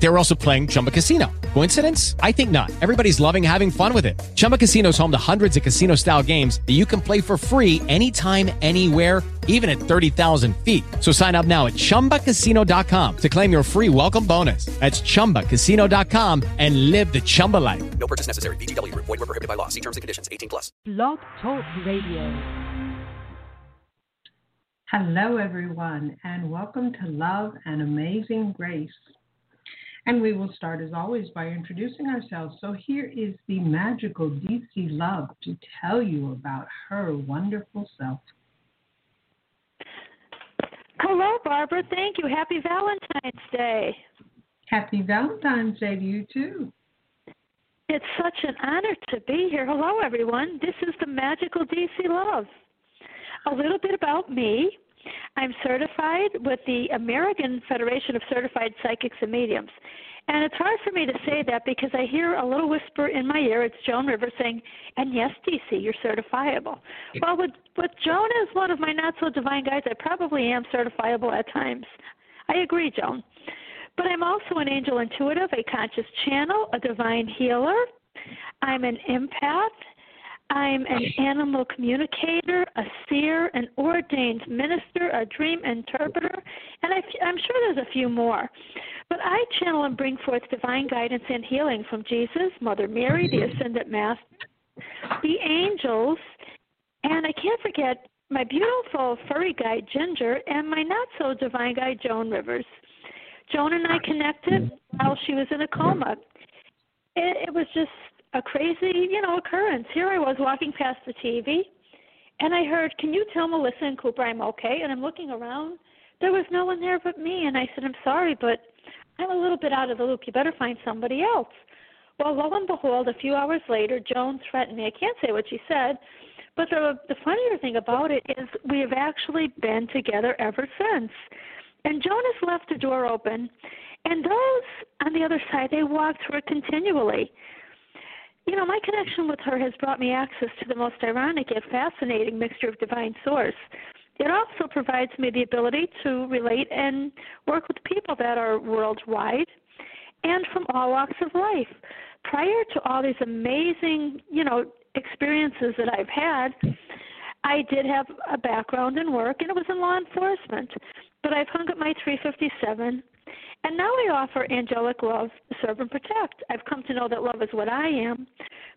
They were also playing Chumba Casino. Coincidence? I think not. Everybody's loving having fun with it. Chumba Casino is home to hundreds of casino style games that you can play for free anytime, anywhere, even at 30,000 feet. So sign up now at chumbacasino.com to claim your free welcome bonus. That's chumbacasino.com and live the Chumba life. No purchase necessary. VGW Group. Void were prohibited by law. See terms and conditions. 18 plus. Blog Talk Radio. Hello, everyone, and welcome to Love and Amazing Grace. And we will start, as always, by introducing ourselves. So here is the magical DC Love to tell you about her wonderful self. Hello, Barbara. Thank you. Happy Valentine's Day. Happy Valentine's Day to you, too. It's such an honor to be here. Hello, everyone. This is the magical DC Love. A little bit about me. I'm certified with the American Federation of Certified Psychics and Mediums. And it's hard for me to say that because I hear a little whisper in my ear. It's Joan Rivers saying, "And yes, DC, you're certifiable." Well, with with Joan as one of my not so divine guides, I probably am certifiable at times. I agree, Joan. But I'm also an angel intuitive, a conscious channel, a divine healer. I'm an empath. I'm an animal communicator, a seer, an ordained minister, a dream interpreter, and I, I'm sure there's a few more. But I channel and bring forth divine guidance and healing from Jesus, Mother Mary, the mm-hmm. Ascended Master, the angels, and I can't forget my beautiful furry guide Ginger and my not so divine guide Joan Rivers. Joan and I connected mm-hmm. while she was in a coma. It, it was just a crazy, you know, occurrence. Here I was walking past the TV, and I heard, "Can you tell Melissa and Cooper I'm okay?" And I'm looking around. There was no one there but me, and I said, "I'm sorry, but I'm a little bit out of the loop. You better find somebody else." Well, lo and behold, a few hours later, Joan threatened me. I can't say what she said, but the the funnier thing about it is we have actually been together ever since. And Joan has left the door open, and those on the other side they walk through it continually. You know, my connection with her has brought me access to the most ironic yet fascinating mixture of divine source. It also provides me the ability to relate and work with people that are worldwide and from all walks of life. Prior to all these amazing, you know, experiences that I've had, I did have a background in work and it was in law enforcement. But I've hung up my 357 and now I offer angelic love, serve and protect. I've come to know that love is what I am,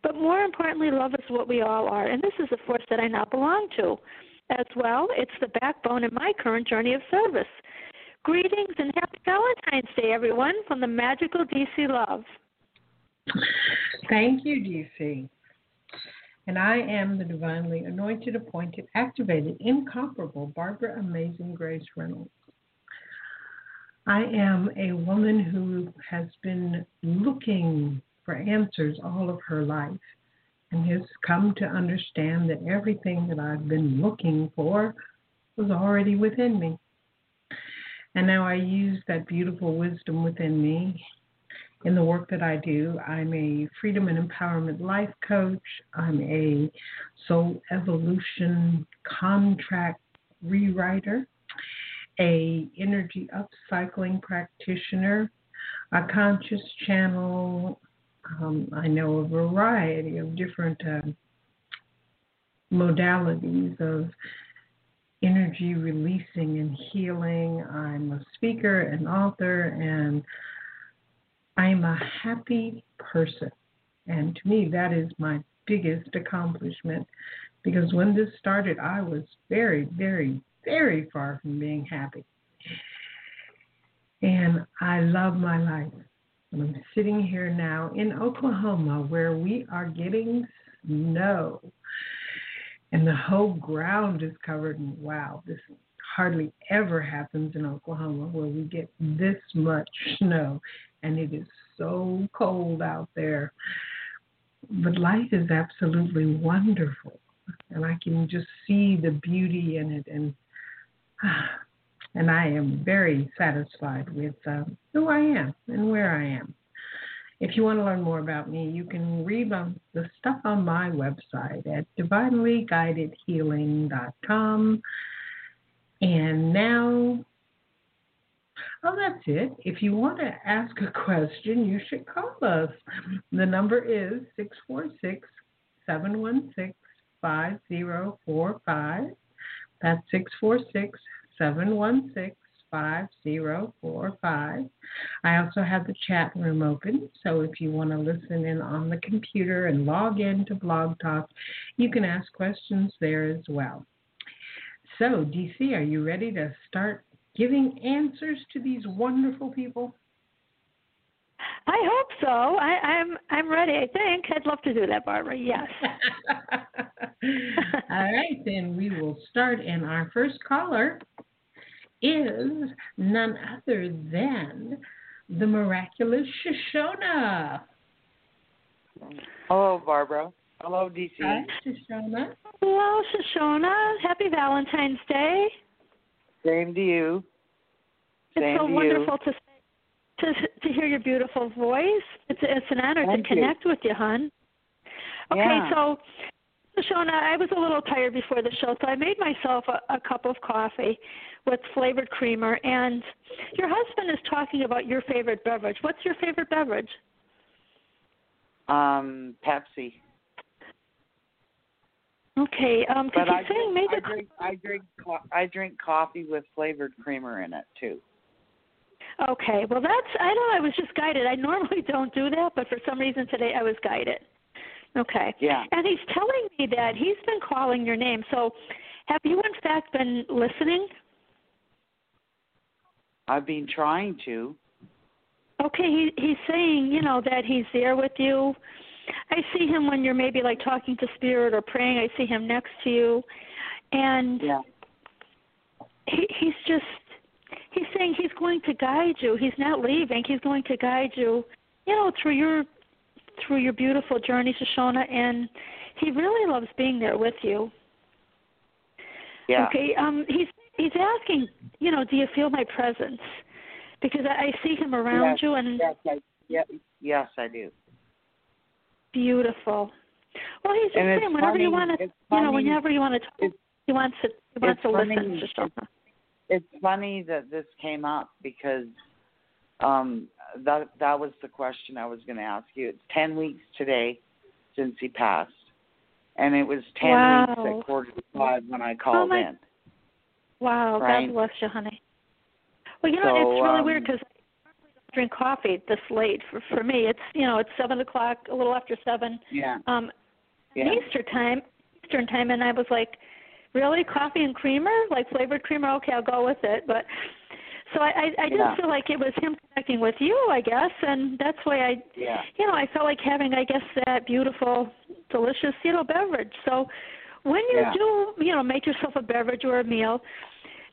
but more importantly, love is what we all are. And this is a force that I now belong to. As well, it's the backbone in my current journey of service. Greetings and happy Valentine's Day, everyone, from the magical DC Love. Thank you, DC. And I am the divinely anointed, appointed, activated, incomparable Barbara Amazing Grace Reynolds. I am a woman who has been looking for answers all of her life and has come to understand that everything that I've been looking for was already within me. And now I use that beautiful wisdom within me in the work that I do. I'm a freedom and empowerment life coach. I'm a soul evolution contract rewriter a energy upcycling practitioner, a conscious channel. Um, I know a variety of different uh, modalities of energy releasing and healing. I'm a speaker and author, and I'm a happy person. And to me, that is my biggest accomplishment because when this started, I was very, very, very far from being happy. And I love my life. And I'm sitting here now in Oklahoma where we are getting snow. And the whole ground is covered in wow, this hardly ever happens in Oklahoma where we get this much snow and it is so cold out there. But life is absolutely wonderful. And I can just see the beauty in it and and I am very satisfied with uh, who I am and where I am. If you want to learn more about me, you can read um, the stuff on my website at divinelyguidedhealing.com. And now, oh, that's it. If you want to ask a question, you should call us. The number is 646 716 5045. That's 646 716 5045. I also have the chat room open, so if you want to listen in on the computer and log in to Blog Talk, you can ask questions there as well. So, DC, are you ready to start giving answers to these wonderful people? I hope so. I, I'm I'm ready. I think I'd love to do that, Barbara. Yes. All right, then we will start. And our first caller is none other than the miraculous Shoshona. Hello, Barbara. Hello, DC. Hi, Shoshona. Hello, Shoshona. Happy Valentine's Day. Same to you. Same It's so to wonderful to to to hear your beautiful voice. It's it's an honor Thank to you. connect with you, hon. Okay, Yeah. so Shona, I was a little tired before the show, so I made myself a, a cup of coffee with flavored creamer. And your husband is talking about your favorite beverage. What's your favorite beverage? Um, Pepsi. Okay, um, But I he's saying drink, make I a drink I drink co- I drink coffee with flavored creamer in it too. Okay, well that's I know I was just guided. I normally don't do that, but for some reason today I was guided. Okay. Yeah. And he's telling me that he's been calling your name. So have you in fact been listening? I've been trying to. Okay, he he's saying, you know, that he's there with you. I see him when you're maybe like talking to spirit or praying. I see him next to you. And Yeah. he he's just he's saying he's going to guide you. He's not leaving. He's going to guide you, you know, through your through your beautiful journey, Shoshona, and he really loves being there with you. Yeah. Okay. Um he's he's asking, you know, do you feel my presence? Because I, I see him around Yes, you and Yes, I, yeah, yes, I do. beautiful. Well he's just And saying whenever you want to you know, whenever you want to talk he wants to he wants to funny- listen, Shoshona. It's funny that this came up because um that that was the question I was going to ask you. It's 10 weeks today since he passed. And it was 10 Wow. weeks at quarter to 5 when I called my- in. Wow, Right. God bless you, honey. Well, you know, So, it's really um, weird because I don't drink coffee this late. For for me, it's you know, it's seven o'clock, a little after seven, Yeah. um, Yeah. Easter time, Eastern time, and I was like, really, coffee and creamer, like flavored creamer? Okay, I'll go with it. But so I I, I just Yeah. feel like it was him connecting with you, I guess, and that's why I, Yeah. you know, I felt like having, I guess, that beautiful, delicious, you know, beverage. So when you Yeah. do, you know, make yourself a beverage or a meal,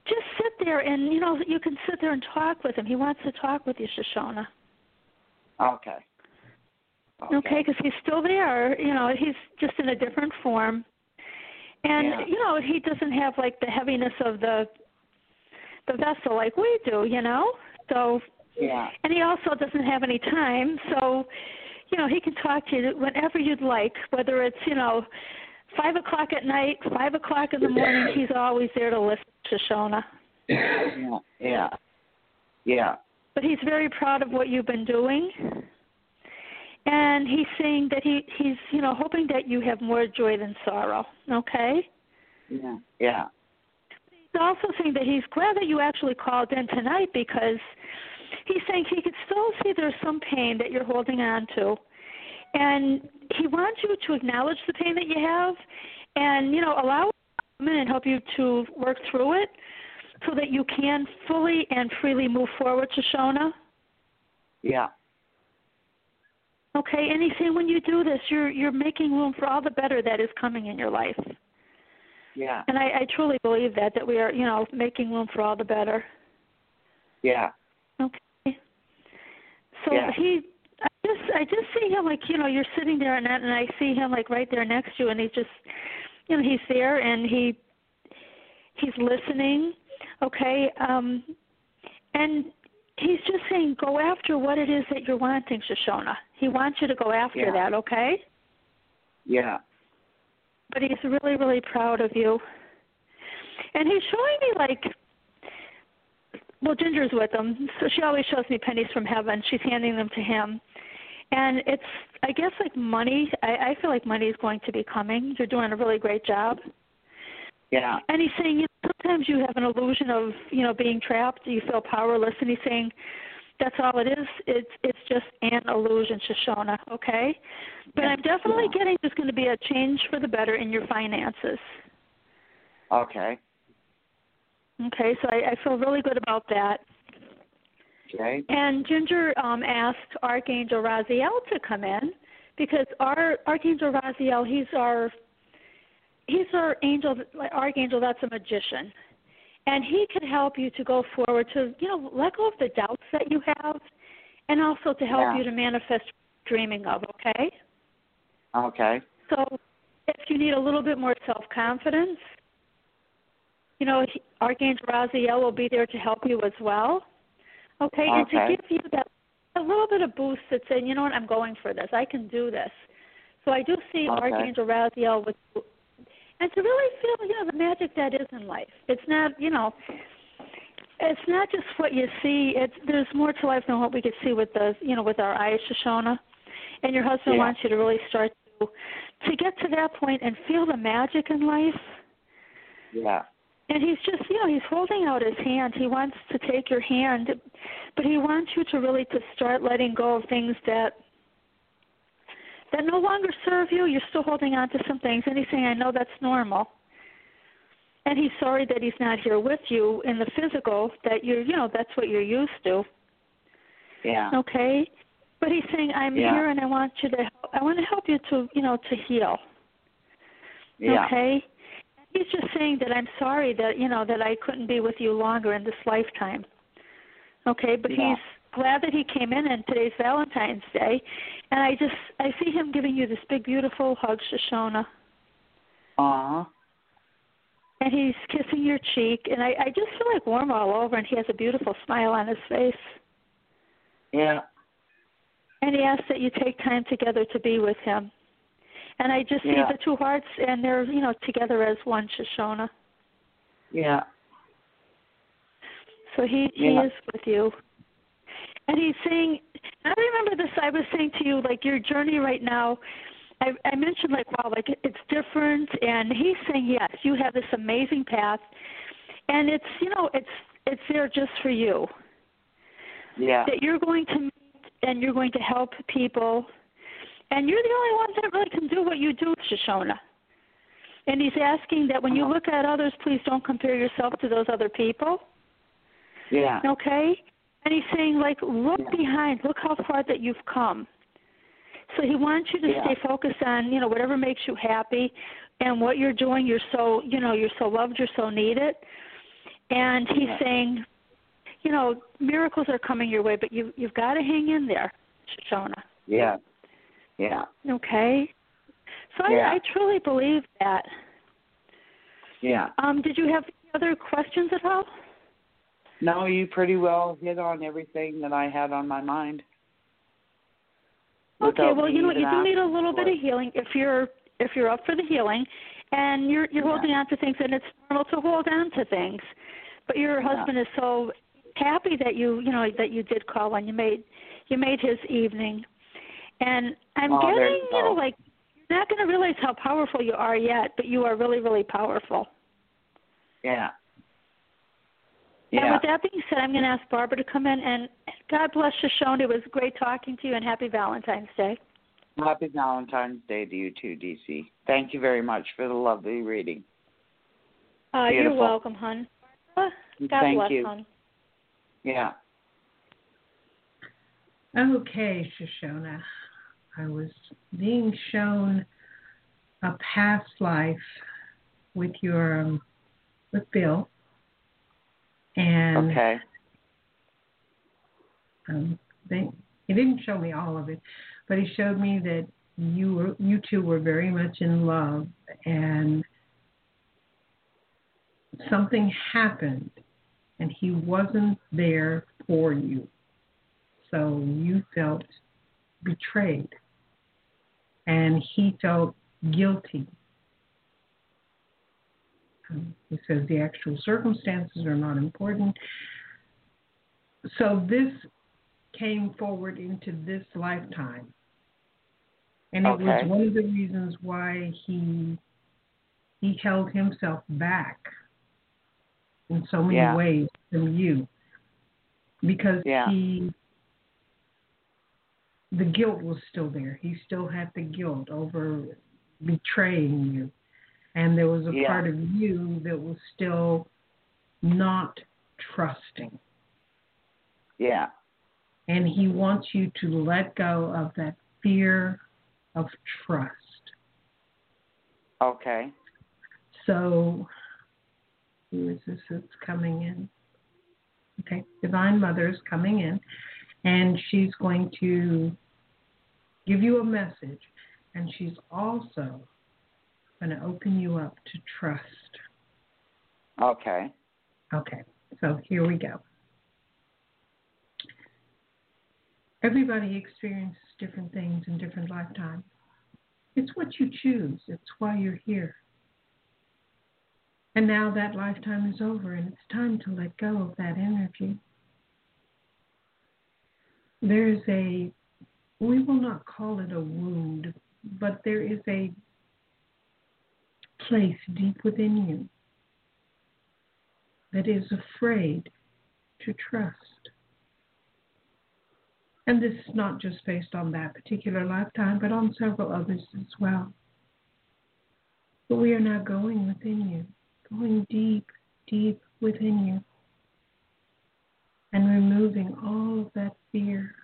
just sit there and you know you can sit there and talk with him. He wants to talk with you, Shoshona. Okay. Okay, because he's still there. You know, he's just in a different form, and Yeah. you know he doesn't have like the heaviness of the the vessel like we do. You know, so Yeah. and he also doesn't have any time, so you know he can talk to you whenever you'd like, whether it's you know five o'clock at night, five o'clock in the morning. He's always there to listen to Shona. Yeah. Yeah. Yeah. but he's very proud of what you've been doing and he's saying that he he's you know hoping that you have more joy than sorrow okay Yeah. Yeah. Also saying that he's glad that you actually called in tonight because he's saying he could still see there's some pain that you're holding on to and he wants you to acknowledge the pain that you have and you know allow it to come in and help you to work through it so that you can fully and freely move forward to Shona. Yeah. Okay, and he's saying when you do this, you're you're making room for all the better that is coming in your life. Yeah. And I, I truly believe that that we are, you know, making room for all the better. Yeah. Okay. So Yeah. he, I just I just see him like you know you're sitting there and that, and I see him like right there next to you, and he's just, you know, he's there and he, he's listening. Okay. Um, and he's just saying go after what it is that you're wanting, Shoshona. He wants you to go after Yeah. that, okay? Yeah. But he's really, really proud of you. And he's showing me like well, Ginger's with him, so she always shows me pennies from heaven. She's handing them to him. And it's I guess like money I, I feel like money is going to be coming. You're doing a really great job. Yeah. And he's saying you know, sometimes you have an illusion of, you know, being trapped, you feel powerless and he's saying that's all it is. It's it's just an illusion, Shoshona, okay? But I'm definitely Yeah. getting there's going to be a change for the better in your finances. Okay. Okay, so I, I feel really good about that. Okay. And Ginger um, asked Archangel Raziel to come in because our Archangel Raziel, he's our he's our angel, like archangel. That's a magician, and he can help you to go forward to you know let go of the doubts that you have, and also to help Yeah. you to manifest what you're dreaming of. Okay, Okay. so if you need a little bit more self confidence, you know Archangel Raziel will be there to help you as well. Okay, and to give you that a little bit of boost that saying, you know what, I'm going for this. I can do this. So I do see Okay. Archangel Raziel with and to really feel, you know, the magic that is in life. It's not, you know, it's not just what you see. It's there's more to life than what we could see with the, you know, with our eyes, Shoshona. And your husband Yeah. wants you to really start to to get to that point and feel the magic in life. Yeah. And he's just, you know, he's holding out his hand. He wants to take your hand, but he wants you to really to start letting go of things that that no longer serve you. You're still holding on to some things, and he's saying, "I know that's normal." And he's sorry that he's not here with you in the physical. That you're, you know, that's what you're used to. Yeah. Okay. But he's saying, "I'm Yeah. here, and I want you to. help. I want to help you to, you know, to heal." Yeah. Okay. He's just saying that I'm sorry that you know that I couldn't be with you longer in this lifetime. Okay, but Yeah. he's glad that he came in and today's Valentine's Day, and I just I see him giving you this big beautiful hug, Shoshona, huh. and he's kissing your cheek, and I I just feel like warm all over, and he has a beautiful smile on his face, Yeah. and he asks that you take time together to be with him. And I just see the two hearts, and they're you know together as one, Shoshona. Yeah. So he he Yeah. is with you. And he's saying I remember this I was saying to you like your journey right now I I mentioned like wow like it's different and he's saying yes you have this amazing path and it's you know it's it's there just for you Yeah. that you're going to meet and you're going to help people and you're the only one that really can do what you do Shoshona. And he's asking that when you Uh-huh. look at others please don't compare yourself to those other people. Yeah. Okay? And he's saying, like, look Yeah. behind, look how far that you've come. So he wants you to Yeah. stay focused on, you know, whatever makes you happy and what you're doing, you're so you know, you're so loved, you're so needed. And he's Yeah. saying, you know, miracles are coming your way, but you you've gotta hang in there, Shoshona. Yeah. Yeah. Okay? So Yeah. I, I truly believe that. Yeah. Um, did you have any other questions at all? No, you pretty well hit on everything that I had on my mind. Okay, well, you know what, you do need a little bit of healing if you're if you're up for the healing, and you're you're Yeah. holding on to things, and it's normal to hold on to things. But your Yeah. husband is so happy that you you know that you did call and you made you made his evening, and I'm Oh, getting you know like you're not going to realize how powerful you are yet, but you are really really powerful. Yeah. And Yeah. with that being said, I'm going to ask Barbara to come in and God bless Shoshona. It was great talking to you, and happy Valentine's Day. Happy Valentine's Day to you too, DC. Thank you very much for the lovely reading. Uh, you're welcome, hon. God Thank bless, you. hon. Yeah. Okay, Shoshona. I was being shown a past life with your um, with Bill, and Okay. um, they, he didn't show me all of it, but he showed me that you were you two were very much in love, and something happened, and he wasn't there for you, so you felt betrayed and he felt guilty. He says the actual circumstances are not important. So this came forward into this lifetime. And it Okay. was one of the reasons why he he held himself back in so many Yeah. ways from you. Because Yeah. he the guilt was still there. He still had the guilt over betraying you. And there was a Yeah. part of you that was still not trusting. Yeah. And he wants you to let go of that fear of trust. Okay. So, who is this that's coming in? Okay, Divine Mother is coming in, and she's going to give you a message, and she's also going to open you up to trust. Okay. Okay, so here we go. Everybody experiences different things in different lifetimes. It's what you choose, it's why you're here. And now that lifetime is over, and it's time to let go of that energy. There is a, we will not call it a wound, but there is a place deep within you that is afraid to trust. And this is not just based on that particular lifetime, but on several others as well. But we are now going within you, going deep, deep within you, and removing all of that fear,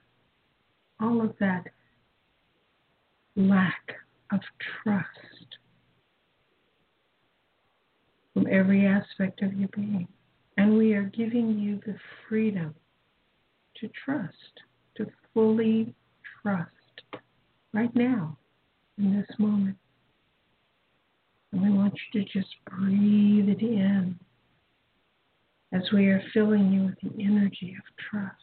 all of that lack of trust from every aspect of your being. And we are giving you the freedom to trust, to fully trust right now, in this moment. And we want you to just breathe it in as we are filling you with the energy of trust.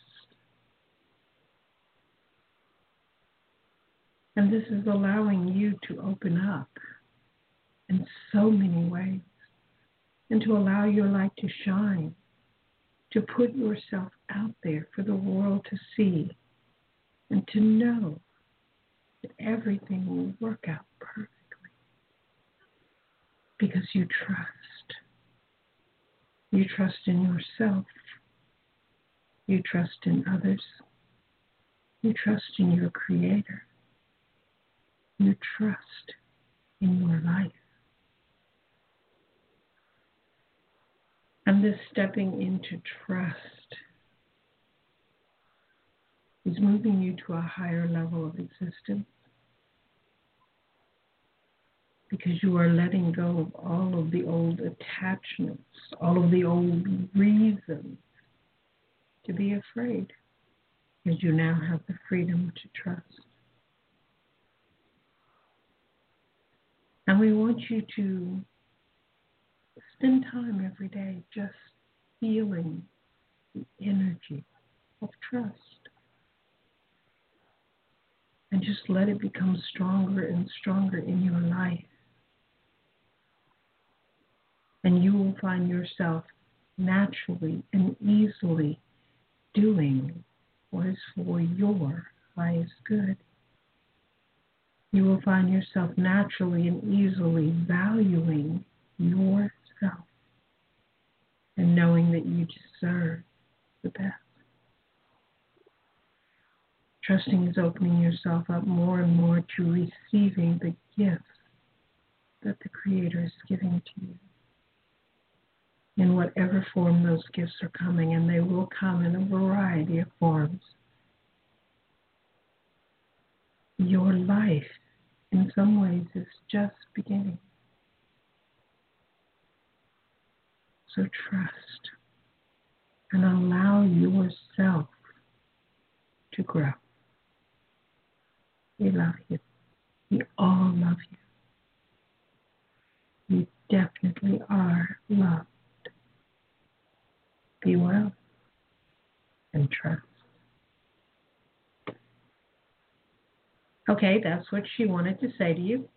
And this is allowing you to open up in so many ways and to allow your light to shine, to put yourself out there for the world to see and to know that everything will work out perfectly because you trust. You trust in yourself. You trust in others. You trust in your Creator. You trust in your life. And this stepping into trust. Is moving you to a higher level of existence. Because you are letting go of all of the old attachments, all of the old reasons to be afraid, because you now have the freedom to trust. And we want you to spend time every day just feeling the energy of trust. And just let it become stronger and stronger in your life. And you will find yourself naturally and easily doing what is for your highest good. You will find yourself naturally and easily valuing yourself and knowing that you deserve the best. Trusting is opening yourself up more and more to receiving the gifts that the Creator is giving to you. In whatever form those gifts are coming, and they will come in a variety of forms. Your life, in some ways, is just beginning. So trust and allow yourself to grow. We love you. We all love you. You definitely are loved. Be well and trust. Okay, that's what she wanted to say to you.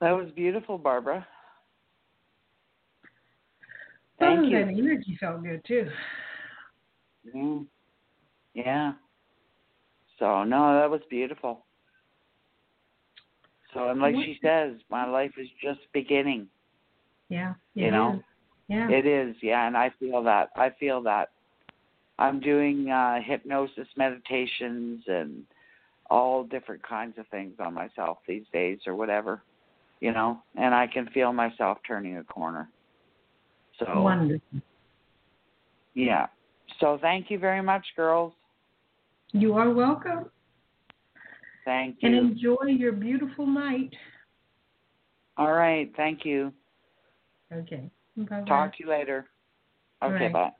That was beautiful, Barbara. Thank oh, you. that energy felt good too. Mm. Yeah. So no, that was beautiful. So and like she says, my life is just beginning. Yeah. You know? is. Yeah. It is, yeah, and I feel that. I feel that. I'm doing uh hypnosis meditations and all different kinds of things on myself these days or whatever. You know, and I can feel myself turning a corner. So Wonderful. yeah. So thank you very much, girls. You are welcome. Thank you. And enjoy your beautiful night. All right, thank you. Okay. Bye Talk to you later. Okay, right. bye.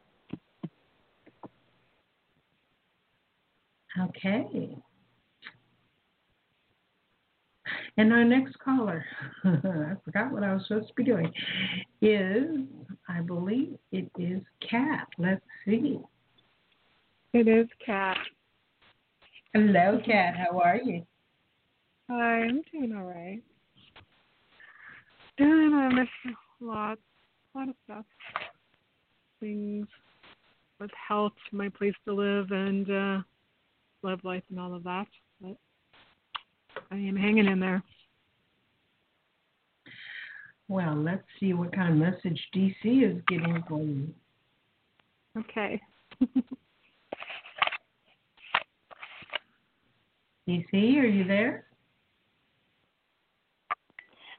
Okay. And our next caller, I forgot what I was supposed to be doing, is, I believe it is Kat. Let's see. It is Kat. Hello, Kat. How are you? Hi, I'm doing all right. Doing I miss a lot, a lot of stuff. Things with health, my place to live, and uh, love life and all of that. But I am hanging in there. Well, let's see what kind of message DC is getting for you. Okay. DC, are you there?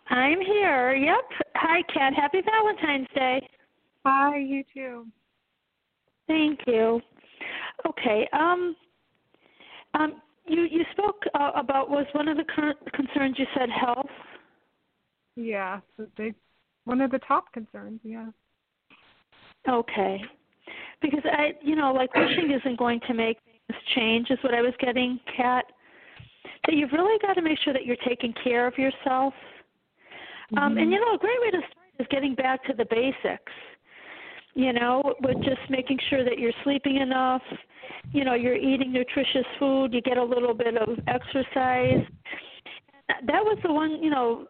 I'm here. Yep. Hi, Kat. Happy Valentine's Day. Hi, you too. Thank you. Okay. Um. Um. You you spoke uh, about was one of the current concerns you said health. Yeah, so they one of the top concerns. Yeah. Okay. Because I, you know, like wishing isn't going to make things change, is what I was getting, Kat. That you've really got to make sure that you're taking care of yourself. Um, and you know, a great way to start is getting back to the basics. You know, with just making sure that you're sleeping enough. You know, you're eating nutritious food. You get a little bit of exercise. That was the one. You know,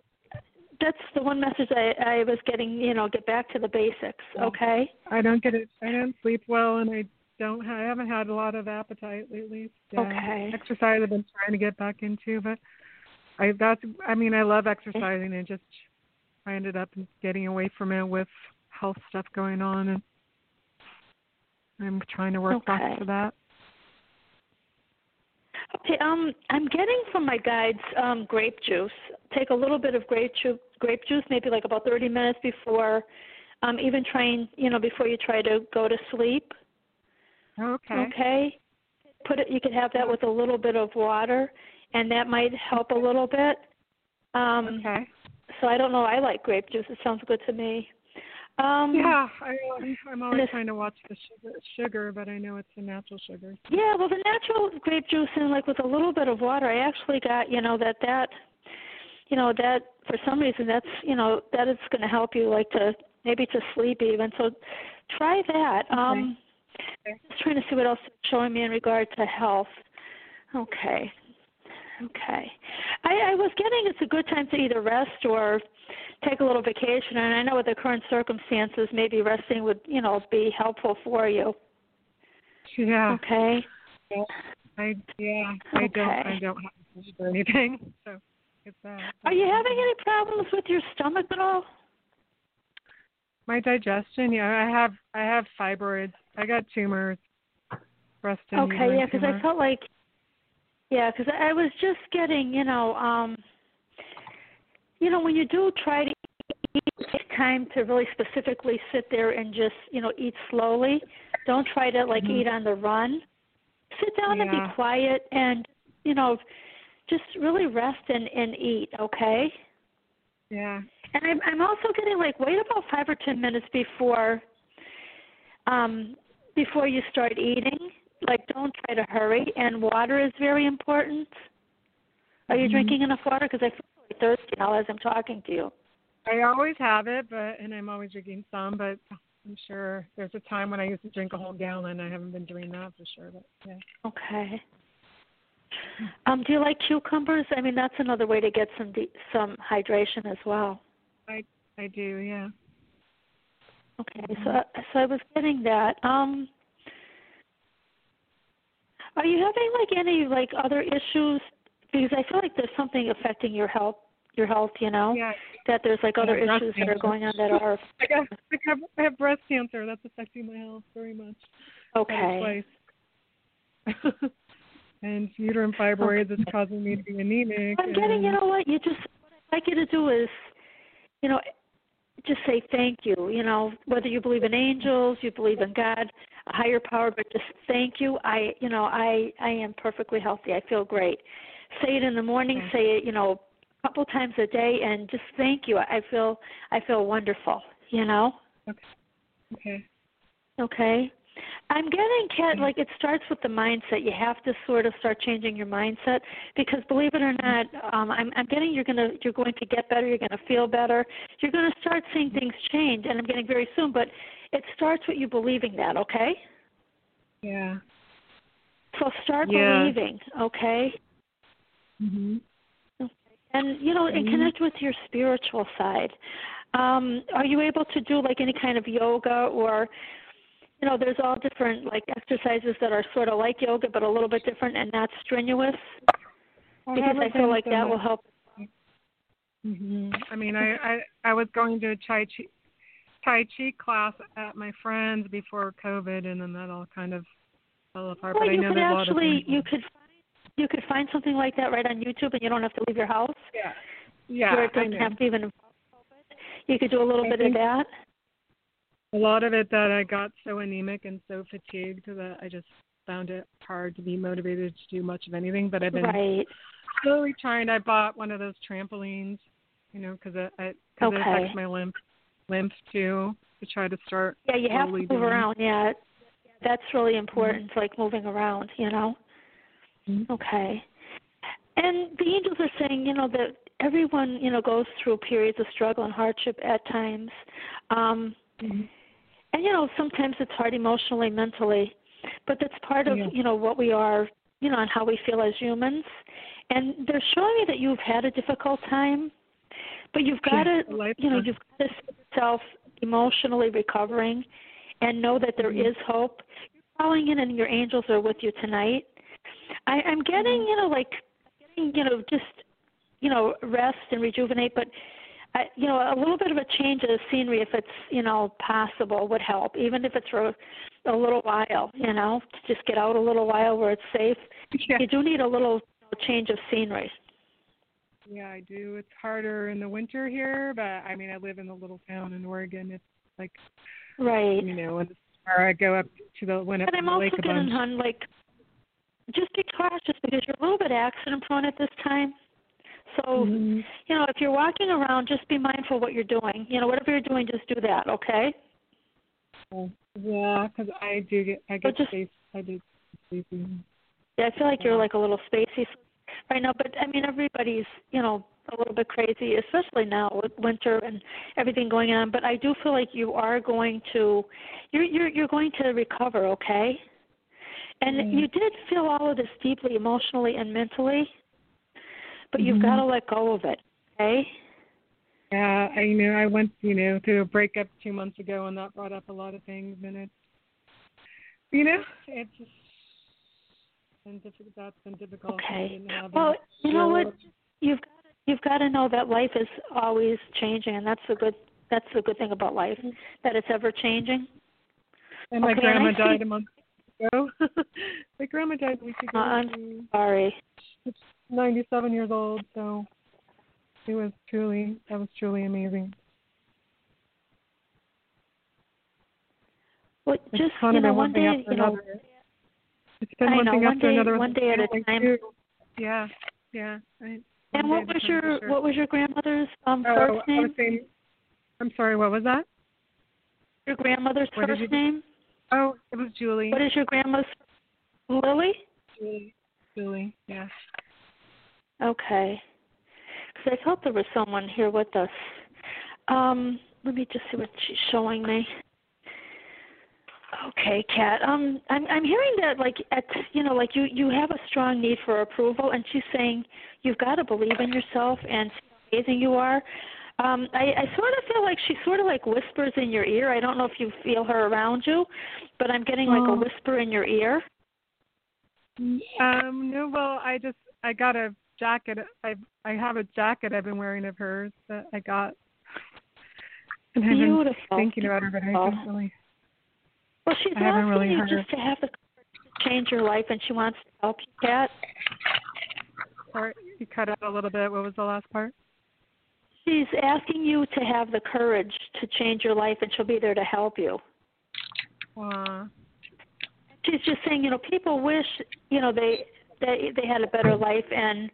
that's the one message I, I was getting. You know, get back to the basics. Okay. I don't get it. I don't sleep well, and I don't. Ha- I haven't had a lot of appetite lately. Yeah. Okay. Exercise I've been trying to get back into, but I that's. I mean, I love exercising, and just I ended up getting away from it with health stuff going on, and I'm trying to work Okay. back to that. Okay, um, I'm getting from my guides um, grape juice. Take a little bit of grape juice, grape juice, maybe like about 30 minutes before, um, even trying, you know, before you try to go to sleep. Okay. Okay. Put it. You could have that with a little bit of water, and that might help a little bit. Um, Okay. So I don't know. I like grape juice. It sounds good to me. Um, Yeah, I, I'm always trying to watch the sugar, sugar, but I know it's a natural sugar. Yeah, well, the natural grape juice and like with a little bit of water, I actually got you know that that, you know that for some reason that's you know that is going to help you like to maybe to sleep even. So try that. Um, Okay. just trying to see what else it's showing me in regard to health. Okay. Okay. I, I was getting it's a good time to either rest or take a little vacation, and I know with the current circumstances, maybe resting would, you know, be helpful for you. Yeah. Okay. I yeah. I don't. I don't have to sleep or anything. So. Are you having any problems with your stomach at all? My digestion, yeah, I have I have fibroids. I got tumors. Breast Okay, yeah, because I felt like, yeah, because I was just getting, you know, um, you know, when you do try to eat, take time to really specifically sit there and just, you know, eat slowly. Don't try to like eat on the run. Sit down and be quiet and, you know, just really rest and and eat. Okay. Yeah. And I'm I'm also getting like wait about five or ten minutes before um before you start eating. Like don't try to hurry and water is very important. Are you Mhm. drinking enough water? Because I feel really thirsty now as I'm talking to you. I always have it, but and I'm always drinking some, but I'm sure there's a time when I used to drink a whole gallon. I haven't been doing that for sure, but yeah. Okay. Um, do you like cucumbers? I mean, that's another way to get some de- some hydration as well. I I do, yeah. Okay, so so I was getting that. Um, are you having like any like other issues? Because I feel like there's something affecting your health. Your health, you know, Yeah. that there's like other issues that are going on that are I got I have, I have breast cancer. That's affecting my health very much. Okay. and uterine fibroids is causing me to be anemic. I'm getting, you know what? You just what I'd like you to do is, you know, just say thank you. You know, whether you believe in angels, you believe in God, a higher power, but just thank you. I, you know, I I am perfectly healthy. I feel great. Say it in the morning. Okay. Say it, you know, a couple times a day, and just thank you. I feel I feel wonderful. You know. Okay. Okay. Okay. I'm getting Kat like it starts with the mindset. You have to sort of start changing your mindset because believe it or not, um I'm I'm getting you're gonna you're going to get better, you're gonna feel better, you're gonna start seeing things change and I'm getting very soon, but it starts with you believing that, okay? Yeah. So start Yeah. believing, okay? Mhm. And you know, and Mhm. connect with your spiritual side. Um, are you able to do like any kind of yoga or you know, there's all different like exercises that are sort of like yoga but a little bit different and not strenuous I because I feel like so that will much- help. Mhm. I mean, I, I I was going to a tai chi tai chi class at my friend's before COVID, and then that all kind of fell apart. Well, but I you know could there's a lot of actually you could find you could find something like that right on YouTube and you don't have to leave your house. yeah. Yeah. where it doesn't have to even. You could do a little I bit think- of that. A lot of it that I got so anemic and so fatigued that I just found it hard to be motivated to do much of anything. But I've been Right. slowly trying. I bought one of those trampolines, you know, because it it, cause it affects my lymph lymph too. To try to start. Yeah, you have to move doing. around. Yeah, that's really important. Like moving around, you know. Mhm. Okay. And the angels are saying, you know, that everyone, you know, goes through periods of struggle and hardship at times. Um Mhm. And you know, sometimes it's hard emotionally, mentally. But that's part of, Yeah. you know, what we are, you know, and how we feel as humans. And they're showing me that you've had a difficult time, but you've got to, you know, you've got to see yourself emotionally recovering and know that there is Mhm. hope. You're calling in and your angels are with you tonight. I, I'm getting, Mm-hmm. you know, like getting, you know, just, you know, rest and rejuvenate, but I, you know, a little bit of a change of scenery, if it's, you know, possible, would help. Even if it's for a little while, you know, to just get out a little while where it's safe. Yeah. You do need a little you know, change of scenery. Yeah, I do. It's harder in the winter here, but I mean, I live in a little town in Oregon. It's like, Right. you know, in the summer I go up to the when But I'm also lake a getting on like, just be cautious because you're a little bit accident prone at this time. So, Mhm. you know, if you're walking around, just be mindful what you're doing. You know, whatever you're doing, just do that, okay? Yeah, because I do get I get just- space. I do sleepy. Yeah, I feel like you're like a little spacey right now, but I mean everybody's, you know, a little bit crazy, especially now with winter and everything going on. But I do feel like you are going to, you're you're you're going to recover, okay? And Mhm. you did feel all of this deeply emotionally and mentally, but you've Mhm. got to let go of it, okay? Yeah, I you know I went you know through a breakup two months ago, and that brought up a lot of things, and it's you know it's just been difficult. That's been difficult. Okay. Well, you know what? You've got to, you've got to know that life is always changing, and that's the good that's the good thing about life that it's ever changing. And my Okay, and grandma see- died a month ago. my grandma died a week ago. Uh, I'm sorry. Was 97 years old, so it was truly that was truly amazing. Well, It's just you know, one day, after you know, another. It's been I one know, thing one after day- another. one day at a time. too. Yeah, yeah. I, And what day at a was your sure. what was your grandmother's um Oh, first name? saying, I'm sorry. What was that? Your grandmother's What first you- name? Oh, it was Julie. What is your grandma's Lily? Julie. Julie. Yeah. Okay. Because I thought there was someone here with us. Um, let me just see what she's showing me. Okay, Kat. Um, I'm I'm hearing that like at you know like you you have a strong need for approval, and she's saying you've got to believe in yourself and see how amazing you are. Um, I, I sort of feel like she sort of like whispers in your ear. I don't know if you feel her around you, but I'm getting like a Oh. whisper in your ear. Um, no, well, I just I got a jacket. I I have a jacket I've been wearing of hers that I got. And I've been Beautiful. thinking about her, but I Beautiful. really. Well, she's I asking really you just to have the courage to change your life, and she wants to help you, Kat. Sorry, you cut out a little bit. What was the last part? She's asking you to have the courage to change your life, and she'll be there to help you. Uh, she's just saying, you know, people wish, you know, they they they had a better life, and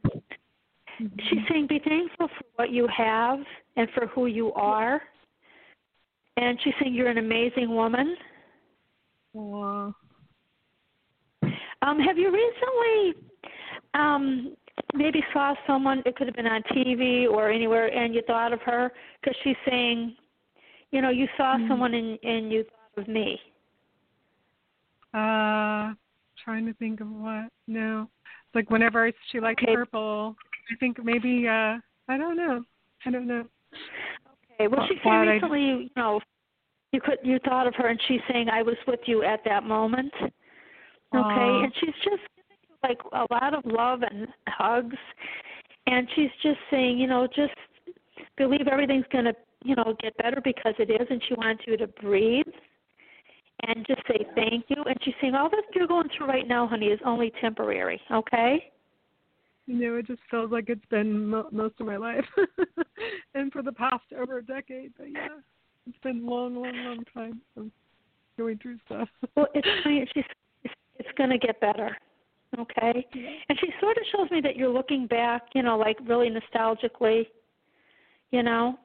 she's saying, be thankful for what you have and for who you are. And she's saying you're an amazing woman. uh, Um, have you recently um, maybe saw someone? It could have been on TV or anywhere, and you thought of her because she's saying, you know, you saw someone and and you thought of me. uh, trying to think of what. No, like whenever she liked Okay. purple, I think maybe. uh I don't know. I don't know. Okay. Well, she said glad I- recently, you know, you could you thought of her, and she's saying I was with you at that moment. Okay, Aw. and she's just giving you like a lot of love and hugs, and she's just saying, you know, just believe everything's gonna, you know, get better because it is, and she wants you to breathe and just say thank you. And she's saying all that you're going through right now, honey, is only temporary. Okay. You know, it just feels like it's been mo- most of my life, and for the past over a decade. But yeah, it's been long, long, long time going through stuff. Well, it's she's it's, it's going to get better. Okay. And she sort of shows me that you're looking back, you know, like really nostalgically, you know.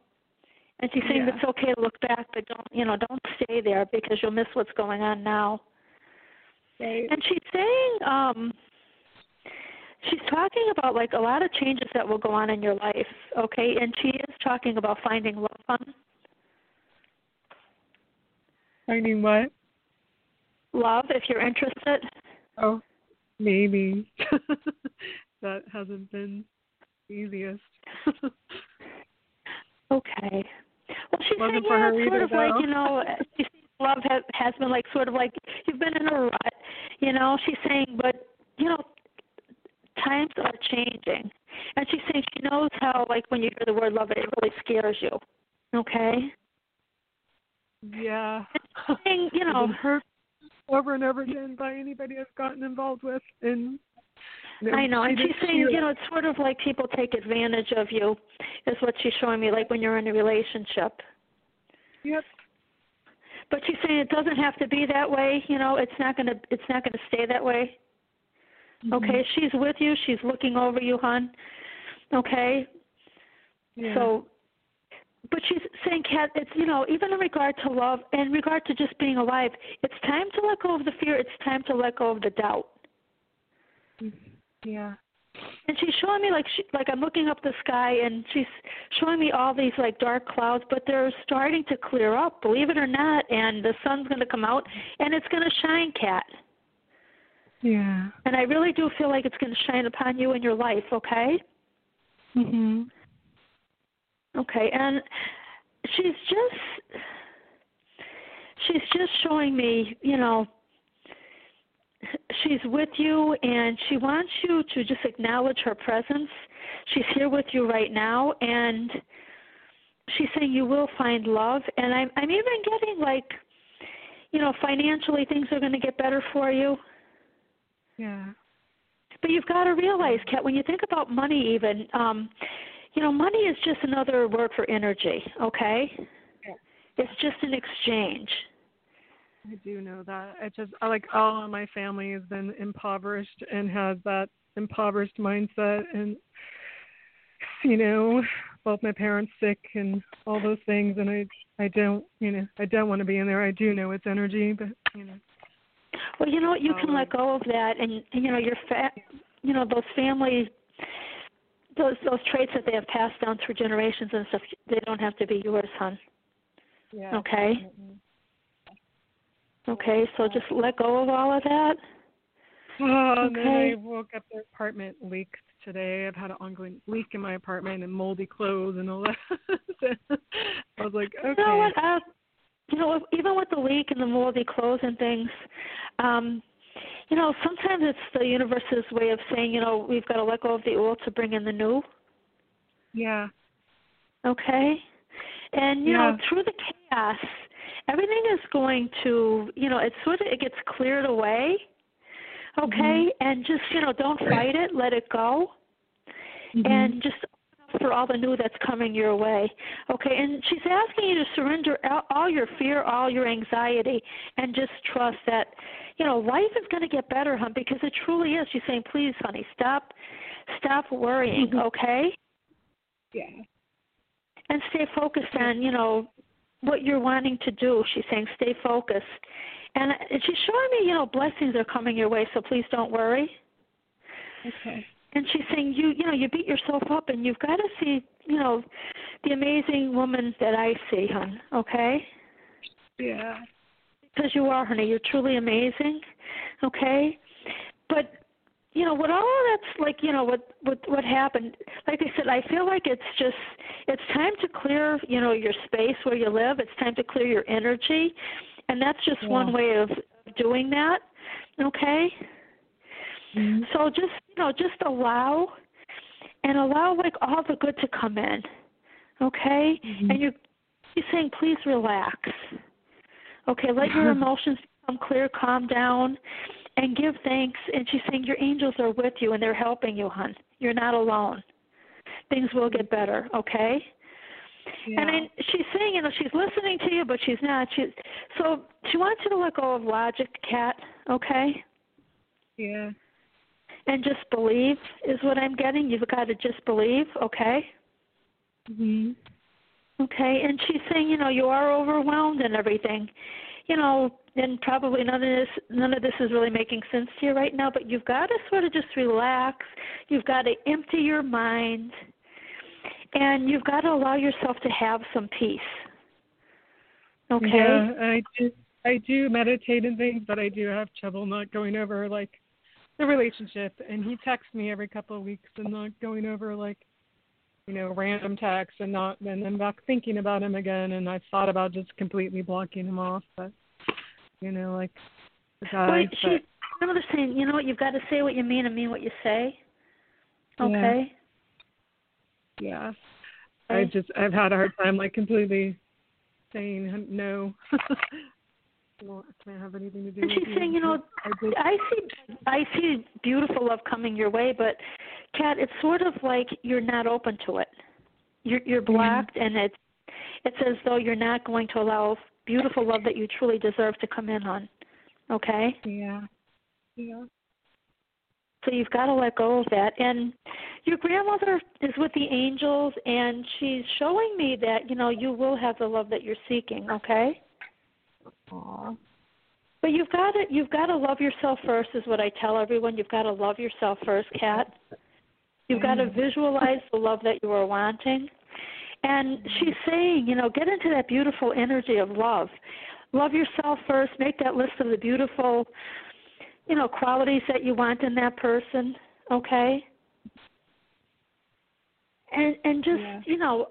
And she's saying Yeah. it's okay to look back, but don't, you know, don't stay there because you'll miss what's going on now. Right. And she's saying, um, she's talking about like a lot of changes that will go on in your life, okay? And she is talking about finding love. Finding what? love if you're interested. Oh, maybe. that hasn't been easiest. Okay. Well, saying, for yeah, her it's sort either, of like, you know, she love has, has been like sort of like you've been in a rut, you know. She's saying, but you know, times are changing, and she's saying she knows how like when you hear the word love, it really scares you. Okay. yeah. Saying, you know, hurt over and over again by anybody I've gotten involved with, and I know, and she's saying, you know, it's sort of like people take advantage of you, is what she's showing me, like when you're in a relationship. Yep. But she's saying it doesn't have to be that way. You know, it's not gonna it's not gonna stay that way. Mm-hmm. Okay, she's with you. She's looking over you, hon. Okay, Yeah. so. But she's saying, Kat, it's you know, even in regard to love, in regard to just being alive, it's time to let go of the fear. It's time to let go of the doubt. Yeah. And she's showing me like she, like I'm looking up the sky, and she's showing me all these like dark clouds, but they're starting to clear up. Believe it or not, and the sun's going to come out, and it's going to shine, Kat. Yeah. And I really do feel like it's going to shine upon you in your life. Okay. Mhm. Okay, and she's just she's just showing me, you know, she's with you and she wants you to just acknowledge her presence. She's here with you right now and she's saying you will find love and I'm I'm even getting like you know, financially things are going to get better for you. Yeah. But you've got to realize, Kat, when you think about money, even, um, you know, money is just another word for energy. Okay, Yeah. it's just an exchange. I do know that. I just I like all of my family has been impoverished and has that impoverished mindset and you know, both my parents sick and all those things and I I don't you know, I don't want to be in there. I do know it's energy, but you know. Well, you know what? You can Oh. let go of that, and, you know your fa- you know those family, those those traits that they have passed down through generations and stuff. They don't have to be yours, hon. Yeah. Okay. Okay, so just let go of all of that. Oh, and then Okay. I woke up the apartment leaked today. I've had an ongoing leak in my apartment and moldy clothes and all that. I was like, okay. You know what? Uh, you know, even with the leak and the moldy clothes and things, um, you know, sometimes it's the universe's way of saying, you know, we've got to let go of the old to bring in the new. Yeah. Okay, and you know, through the chaos, everything is going to, you know, it's sort of it gets cleared away. Okay, mm-hmm. and just you know, don't fight it. Let it go. Mm-hmm. and just for all the new that's coming your way. Okay, and she's asking you to surrender all- your fear, all your anxiety, and just trust that, you know, life is going to get better, hon, because it truly is. She's saying, please, honey, stop, stop worrying. Mm-hmm. Okay, Yeah. And stay focused on, you know, what you're wanting to do. She's saying, stay focused. And uh, and she's showing me, you know, blessings are coming your way, so please don't worry. Okay. and she's saying you you know you beat yourself up and you've got to see you know the amazing woman that I see, hon. Okay, Yeah. because you are, honey. You're truly amazing. Okay, but you know what all of that's like. You know what what what happened. Like I said, I feel like it's just it's time to clear you know your space where you live. It's time to clear your energy, and that's just one way of doing that. Okay. Mm-hmm. So just you know, just allow and allow like all the good to come in. Okay? Mm-hmm. And you're you're saying please relax. Okay, let your emotions become clear, calm down, and give thanks. And she's saying your angels are with you and they're helping you, hon. You're not alone. Things will get better, okay? Yeah. And then she's saying, you know, she's listening to you, but she's not. She's so she wants you to let go of logic, Kat. Okay? yeah. and just believe is what I'm getting. You've got to just believe, okay? Mhm. Okay, and she's saying, you know, you are overwhelmed and everything, you know, and probably none of this none of this is really making sense to you right now. But you've got to sort of just relax. You've got to empty your mind, and you've got to allow yourself to have some peace. Okay. Yeah, I do. I do meditate and things, but I do have trouble not going over like the relationship. And he texts me every couple of weeks and not going over like, you know, random texts and not and then back thinking about him again. And I've thought about just completely blocking him off, but you know, like guys. Wait, but, you know saying, you know what, you've got to say what you mean and mean what you say. Okay. yeah, I Okay. just I've had a hard time like completely saying no. well, it can't have anything to do And with she's you. saying, you know, I I see, I see beautiful love coming your way, but Kat, it's sort of like you're not open to it. You're you're blocked, and it's it's as though you're not going to allow beautiful love that you truly deserve to come in on. Okay, yeah, yeah. so you've got to let go of that. And your grandmother is with the angels, and she's showing me that you know you will have the love that you're seeking. Okay. Aw. But you've got to you've got to love yourself first is what I tell everyone. You've got to love yourself first, Kat. You've got to mm. visualize the love that you are wanting. And she's saying, you know, get into that beautiful energy of love. Love yourself first. Make that list of the beautiful, you know, qualities that you want in that person, okay? And and just, Yeah. you know,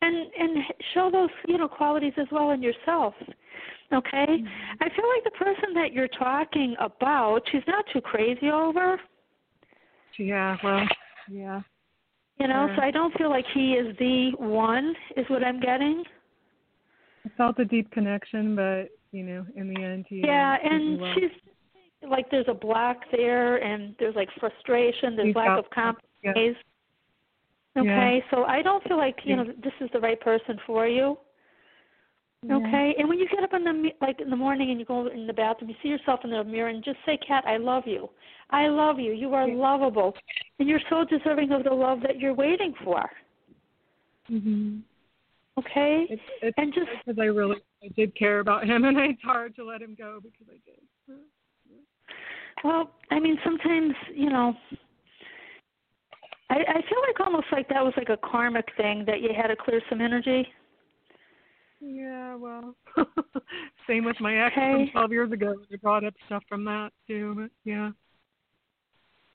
and and show those, you know, qualities as well in yourself. Okay? Mm-hmm. I feel like the person that you're talking about, she's not too crazy over. Yeah, well, yeah. You know, so I don't feel like he is the one, is what I'm getting. I felt a deep connection, but you know, in the end, he Yeah, uh, and well. she's like there's a block there and there's like frustration, there's He's lack out- of compromise. yeah. Okay, so I don't feel like, you Yeah. know, this is the right person for you. Yeah. Okay, and when you get up in the like in the morning and you go in the bathroom, you see yourself in the mirror and just say, "Kat, I love you. I love you. You are lovable, and you're so deserving of the love that you're waiting for." Mhm. Okay, It's it's and just because I really I did care about him, and it's hard to let him go because I did. well, I mean, sometimes you know, I I feel like almost like that was like a karmic thing that you had to clear some energy. Yeah, well, same with my ex from 12 years ago. They brought up stuff from that too, but yeah.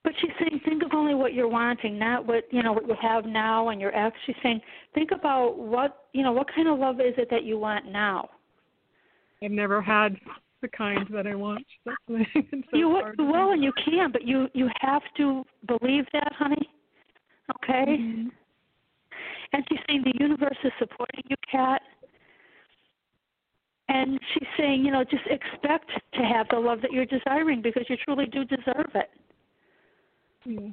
But she's saying, think of only what you're wanting, not what you know what you have now and your ex. She's saying, think about what you know, what kind of love is it that you want now? I've never had the kind that I want. That's the thing. So you will, hard you will and you can, but you you have to believe that, honey. Okay. Mhm. And she's saying the universe is supporting you, Kat. And she's saying, you know, just expect to have the love that you're desiring because you truly do deserve it. Yeah.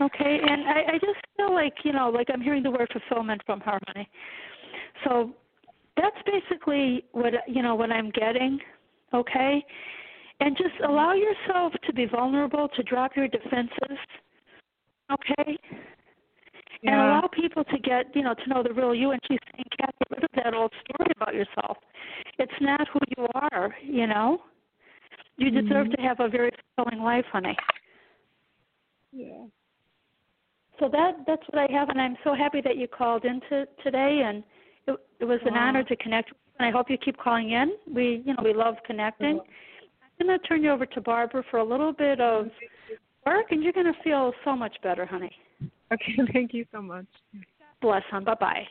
Okay, and I, I just feel like you know, like I'm hearing the word fulfillment from her, honey. So that's basically what you know what I'm getting. Okay, and just allow yourself to be vulnerable, to drop your defenses. Okay, and allow people to get you know to know the real you. And she's saying, Kat, get rid of that old story about yourself. It's not who you are. You know, you deserve Mhm. to have a very fulfilling life, honey. Yeah. So that that's what I have, and I'm so happy that you called in to, today, and it, it was an honor to connect. with you, And I hope you keep calling in. We you know we love connecting. I'm going to turn you over to Barbara for a little bit of work, and you're going to feel so much better, honey. Okay, thank you so much. Bless, him. Bye bye.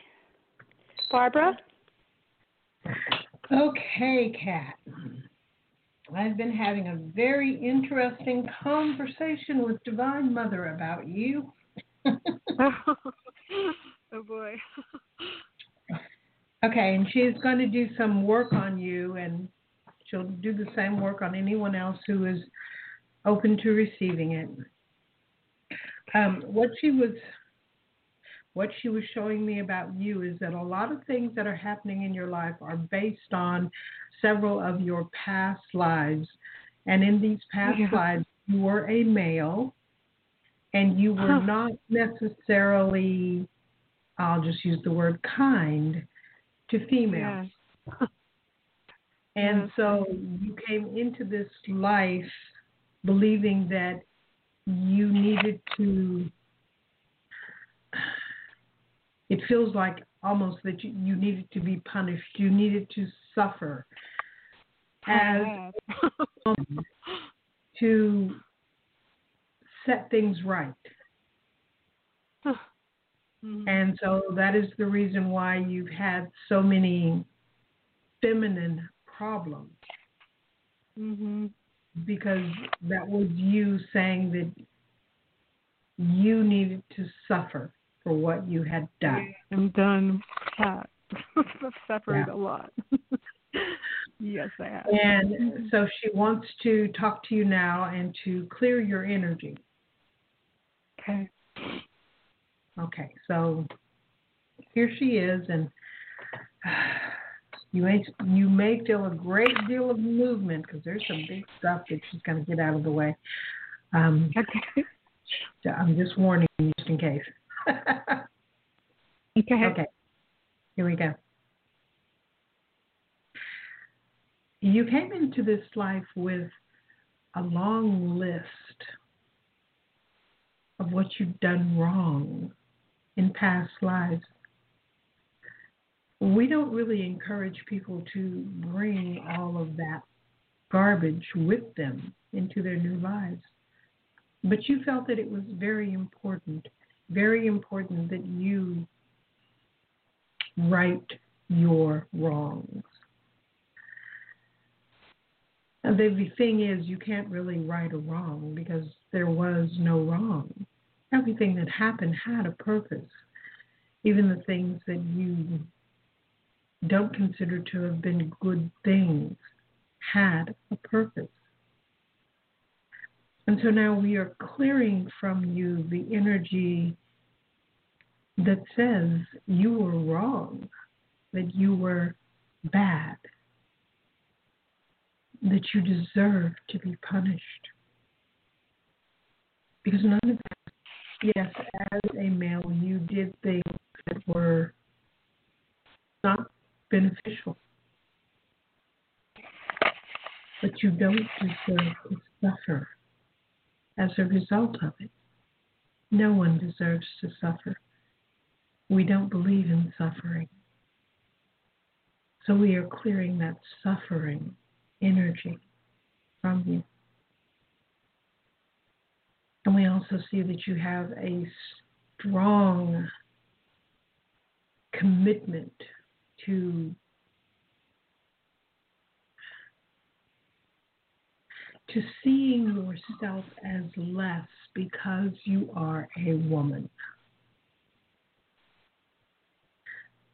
Barbara. Okay, Kat. I've been having a very interesting conversation with Divine Mother about you. oh boy. Okay, and she's going to do some work on you, and she'll do the same work on anyone else who is open to receiving it. Um, what she was, what she was showing me about you is that a lot of things that are happening in your life are based on several of your past lives, and in these past Yeah. lives, you were a male, and you were Huh. not necessarily. I'll just use the word kind to females. Yes. And Yes. so you came into this life believing that you needed to, it feels like almost that you, you needed to be punished, you needed to suffer as to set things right. Mhm. And so that is the reason why you've had so many feminine problems. Mhm. Because that was you saying that you needed to suffer for what you had done. I'm done. Kat. I've suffered Yeah. a lot. yes, I have. And so she wants to talk to you now and to clear your energy. Okay. Okay, so here she is, and you may you may feel a great deal of movement because there's some big stuff that she's going to get out of the way. Um, Okay. so I'm just warning you just in case. Okay. Okay, here we go. You came into this life with a long list of what you've done wrong in past lives. We don't really encourage people to bring all of that garbage with them into their new lives. But you felt that it was very important, very important that you right your wrongs. And the thing is, you can't really right a wrong because there was no wrong. Everything that happened had a purpose. Even the things that you don't consider to have been good things had a purpose. And so now we are clearing from you the energy that says you were wrong, that you were bad, that you deserve to be punished. Because none of that, yes, as a male, you did things that were not beneficial. But you don't deserve to suffer as a result of it. No one deserves to suffer. We don't believe in suffering. So we are clearing that suffering energy from you. And we also see that you have a strong commitment to to seeing yourself as less because you are a woman.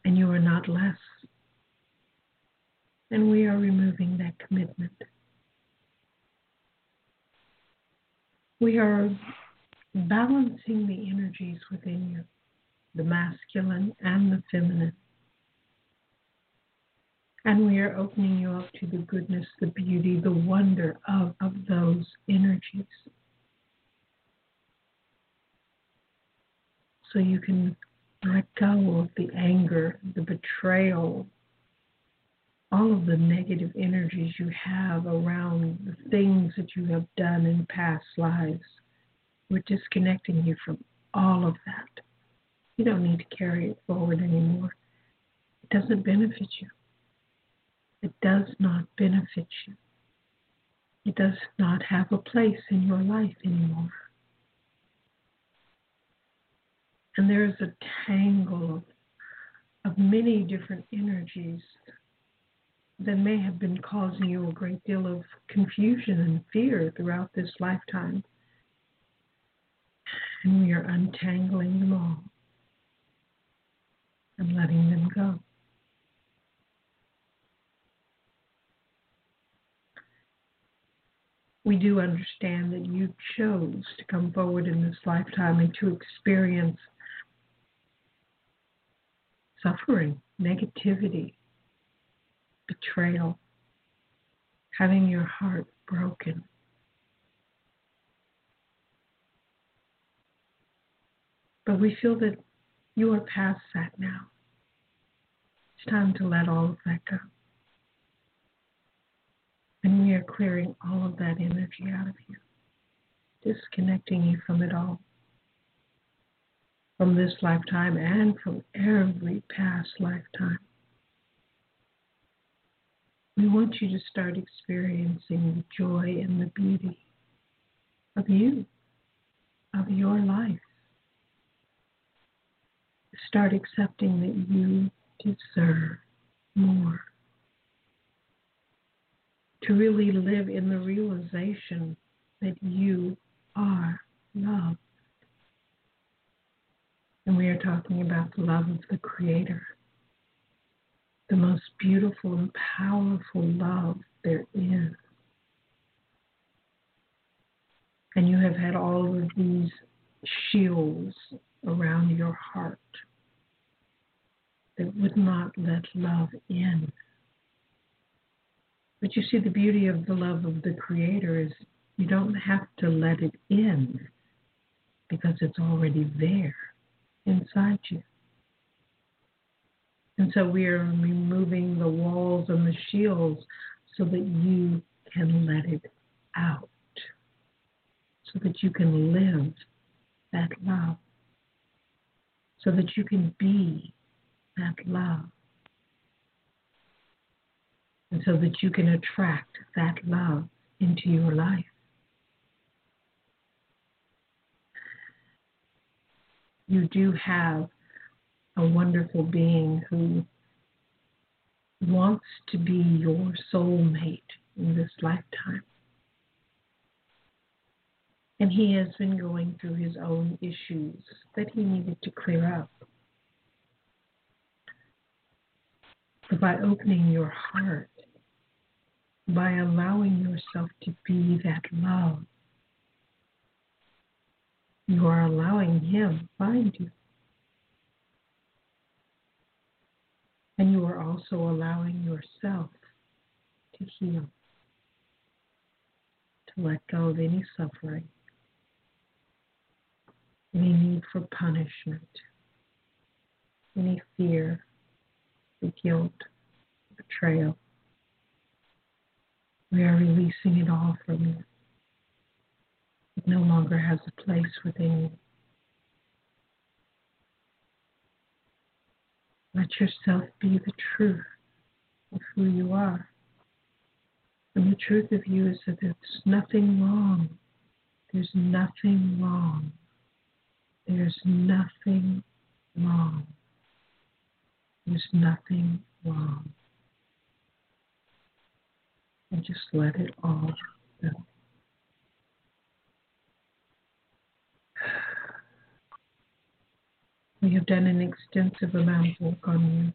And you are not less. And we are removing that commitment. We are balancing the energies within you, the masculine and the feminine. And we are opening you up to the goodness, the beauty, the wonder of, of those energies. So you can let go of the anger, the betrayal, all of the negative energies you have around the things that you have done in past lives. We're disconnecting you from all of that. You don't need to carry it forward anymore. It doesn't benefit you. It does not benefit you. It does not have a place in your life anymore. And there is a tangle of, many different energies that may have been causing you a great deal of confusion and fear throughout this lifetime. And we are untangling them all and letting them go. We do understand that you chose to come forward in this lifetime and to experience suffering, negativity, betrayal, having your heart broken. But we feel that you are past that now. It's time to let all of that go. And we are clearing all of that energy out of you, disconnecting you from it all, from this lifetime and from every past lifetime. We want you to start experiencing the joy and the beauty of you, of your life. Start accepting that you deserve more. To really live in the realization that you are love. And we are talking about the love of the Creator the most beautiful and powerful love there is. And you have had all of these shields around your heart that would not let love in. But you see, the beauty of the love of the Creator is you don't have to let it in because it's already there inside you. And so we are removing the walls and the shields so that you can let it out, so that you can live that love, so that you can be that love, and so that you can attract that love into your life. You do have a wonderful being who wants to be your soulmate in this lifetime. And he has been going through his own issues that he needed to clear up. But by opening your heart, by allowing yourself to be that love, you are allowing him find you. And you are also allowing yourself to heal, to let go of any suffering, any need for punishment, any fear, the guilt, betrayal. We are releasing it all from you. It no longer has a place within you. Let yourself be the truth of who you are. And the truth of you is that there's nothing wrong. There's nothing wrong. There's nothing wrong. There's nothing wrong. And just let it all go. We have done an extensive amount of work on you,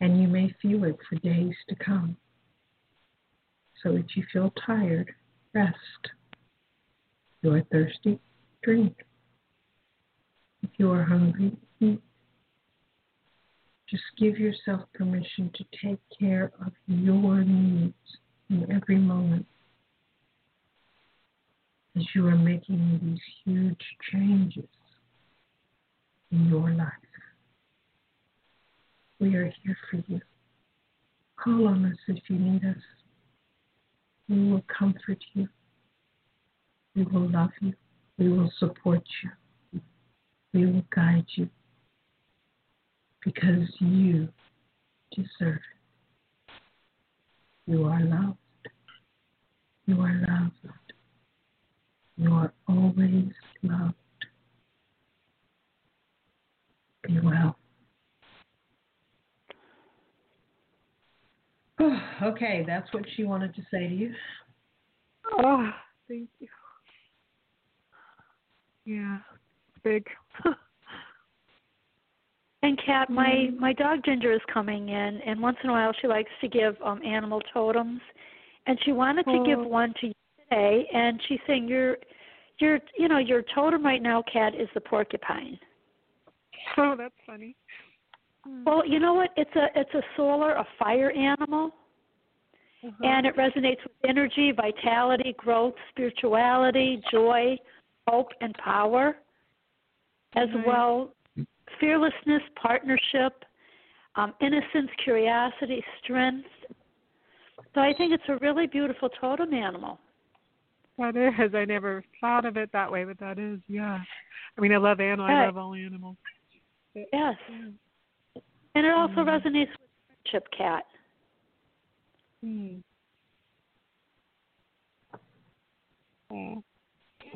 and you may feel it for days to come. So if you feel tired, rest. If you are thirsty, drink. If you are hungry, eat. Just give yourself permission to take care of your needs in every moment as you are making these huge changes in your life. We are here for you. Call on us if you need us. We will comfort you. We will love you. We will support you. We will guide you because you deserve it. You are loved. You are loved. You are always loved. Be well. okay, that's what she wanted to say to you. Oh, thank you. Yeah, big. And Kat, my my dog Ginger is coming in, and once in a while she likes to give um animal totems, and she wanted to give Oh. one to you today. And she's saying your your you know your totem right now, Kat, is the porcupine. Oh, that's funny. Mm. Well, you know what? It's a it's a solar, a fire animal, Uh-huh. and it resonates with energy, vitality, growth, spirituality, joy, hope, and power, as Right. well fearlessness, partnership, um, innocence, curiosity, strength. So I think it's a really beautiful totem animal. That is. I never thought of it that way, but that is, yeah. I mean, I love animals. I love all animals. But- Yes, yeah. and it also Mhm. resonates with friendship, Kat. Hmm. And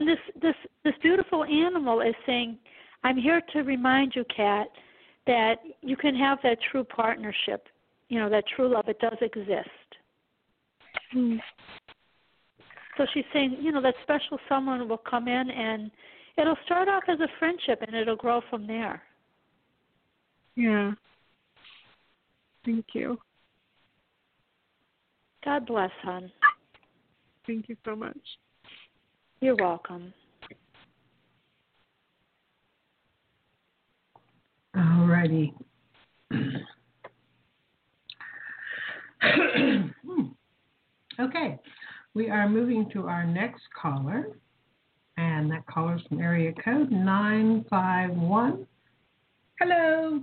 this this this beautiful animal is saying, "I'm here to remind you, Kat, that you can have that true partnership. You know that true love. It does exist." Hmm. So she's saying, you know, that special someone will come in and it'll start off as a friendship and it'll grow from there. Yeah. Thank you. God bless, hon. Thank you so much. You're welcome. All righty. okay, we are moving to our next caller, and that caller's from area code 951. Hello.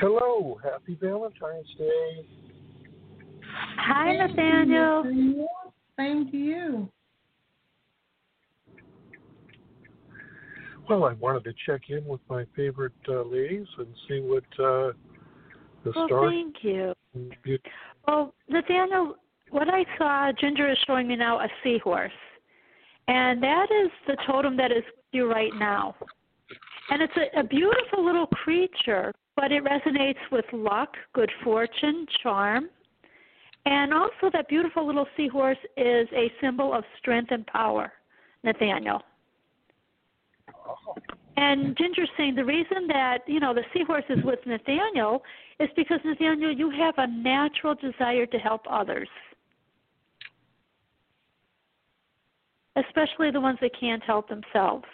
Hello, happy Valentine's Day. Hi, Nathaniel. Nathaniel. Same to you. Well, I wanted to check in with my favorite uh, ladies and see what uh, the Well, stars. thank you. you- Well, Nathaniel, what I saw, Ginger is showing me now a seahorse. And that is the totem that is with you right now. And it's a, a beautiful little creature, but it resonates with luck, good fortune, charm. And also, that beautiful little seahorse is a symbol of strength and power, Nathaniel. And Ginger's saying the reason that, you know, the seahorse is with Nathaniel is because, Nathaniel, you have a natural desire to help others, especially the ones that can't help themselves.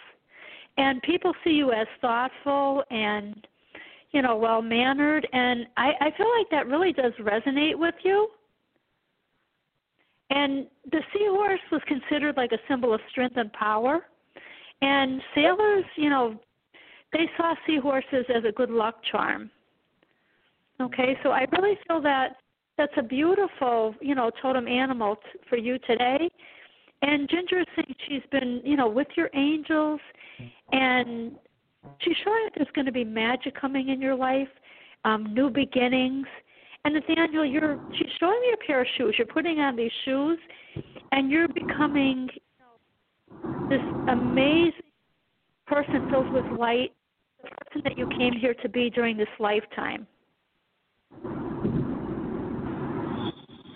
And people see you as thoughtful and, you know, well mannered. And I, I feel like that really does resonate with you. And the seahorse was considered like a symbol of strength and power. And sailors, you know, they saw seahorses as a good luck charm. Okay, so I really feel that that's a beautiful, you know, totem animal t- for you today. And Ginger is saying she's been, you know, with your angels, and she's showing that there's going to be magic coming in your life, um, new beginnings. And Nathaniel, you're she's showing me a pair of shoes. You're putting on these shoes, and you're becoming this amazing person filled with light, the person that you came here to be during this lifetime.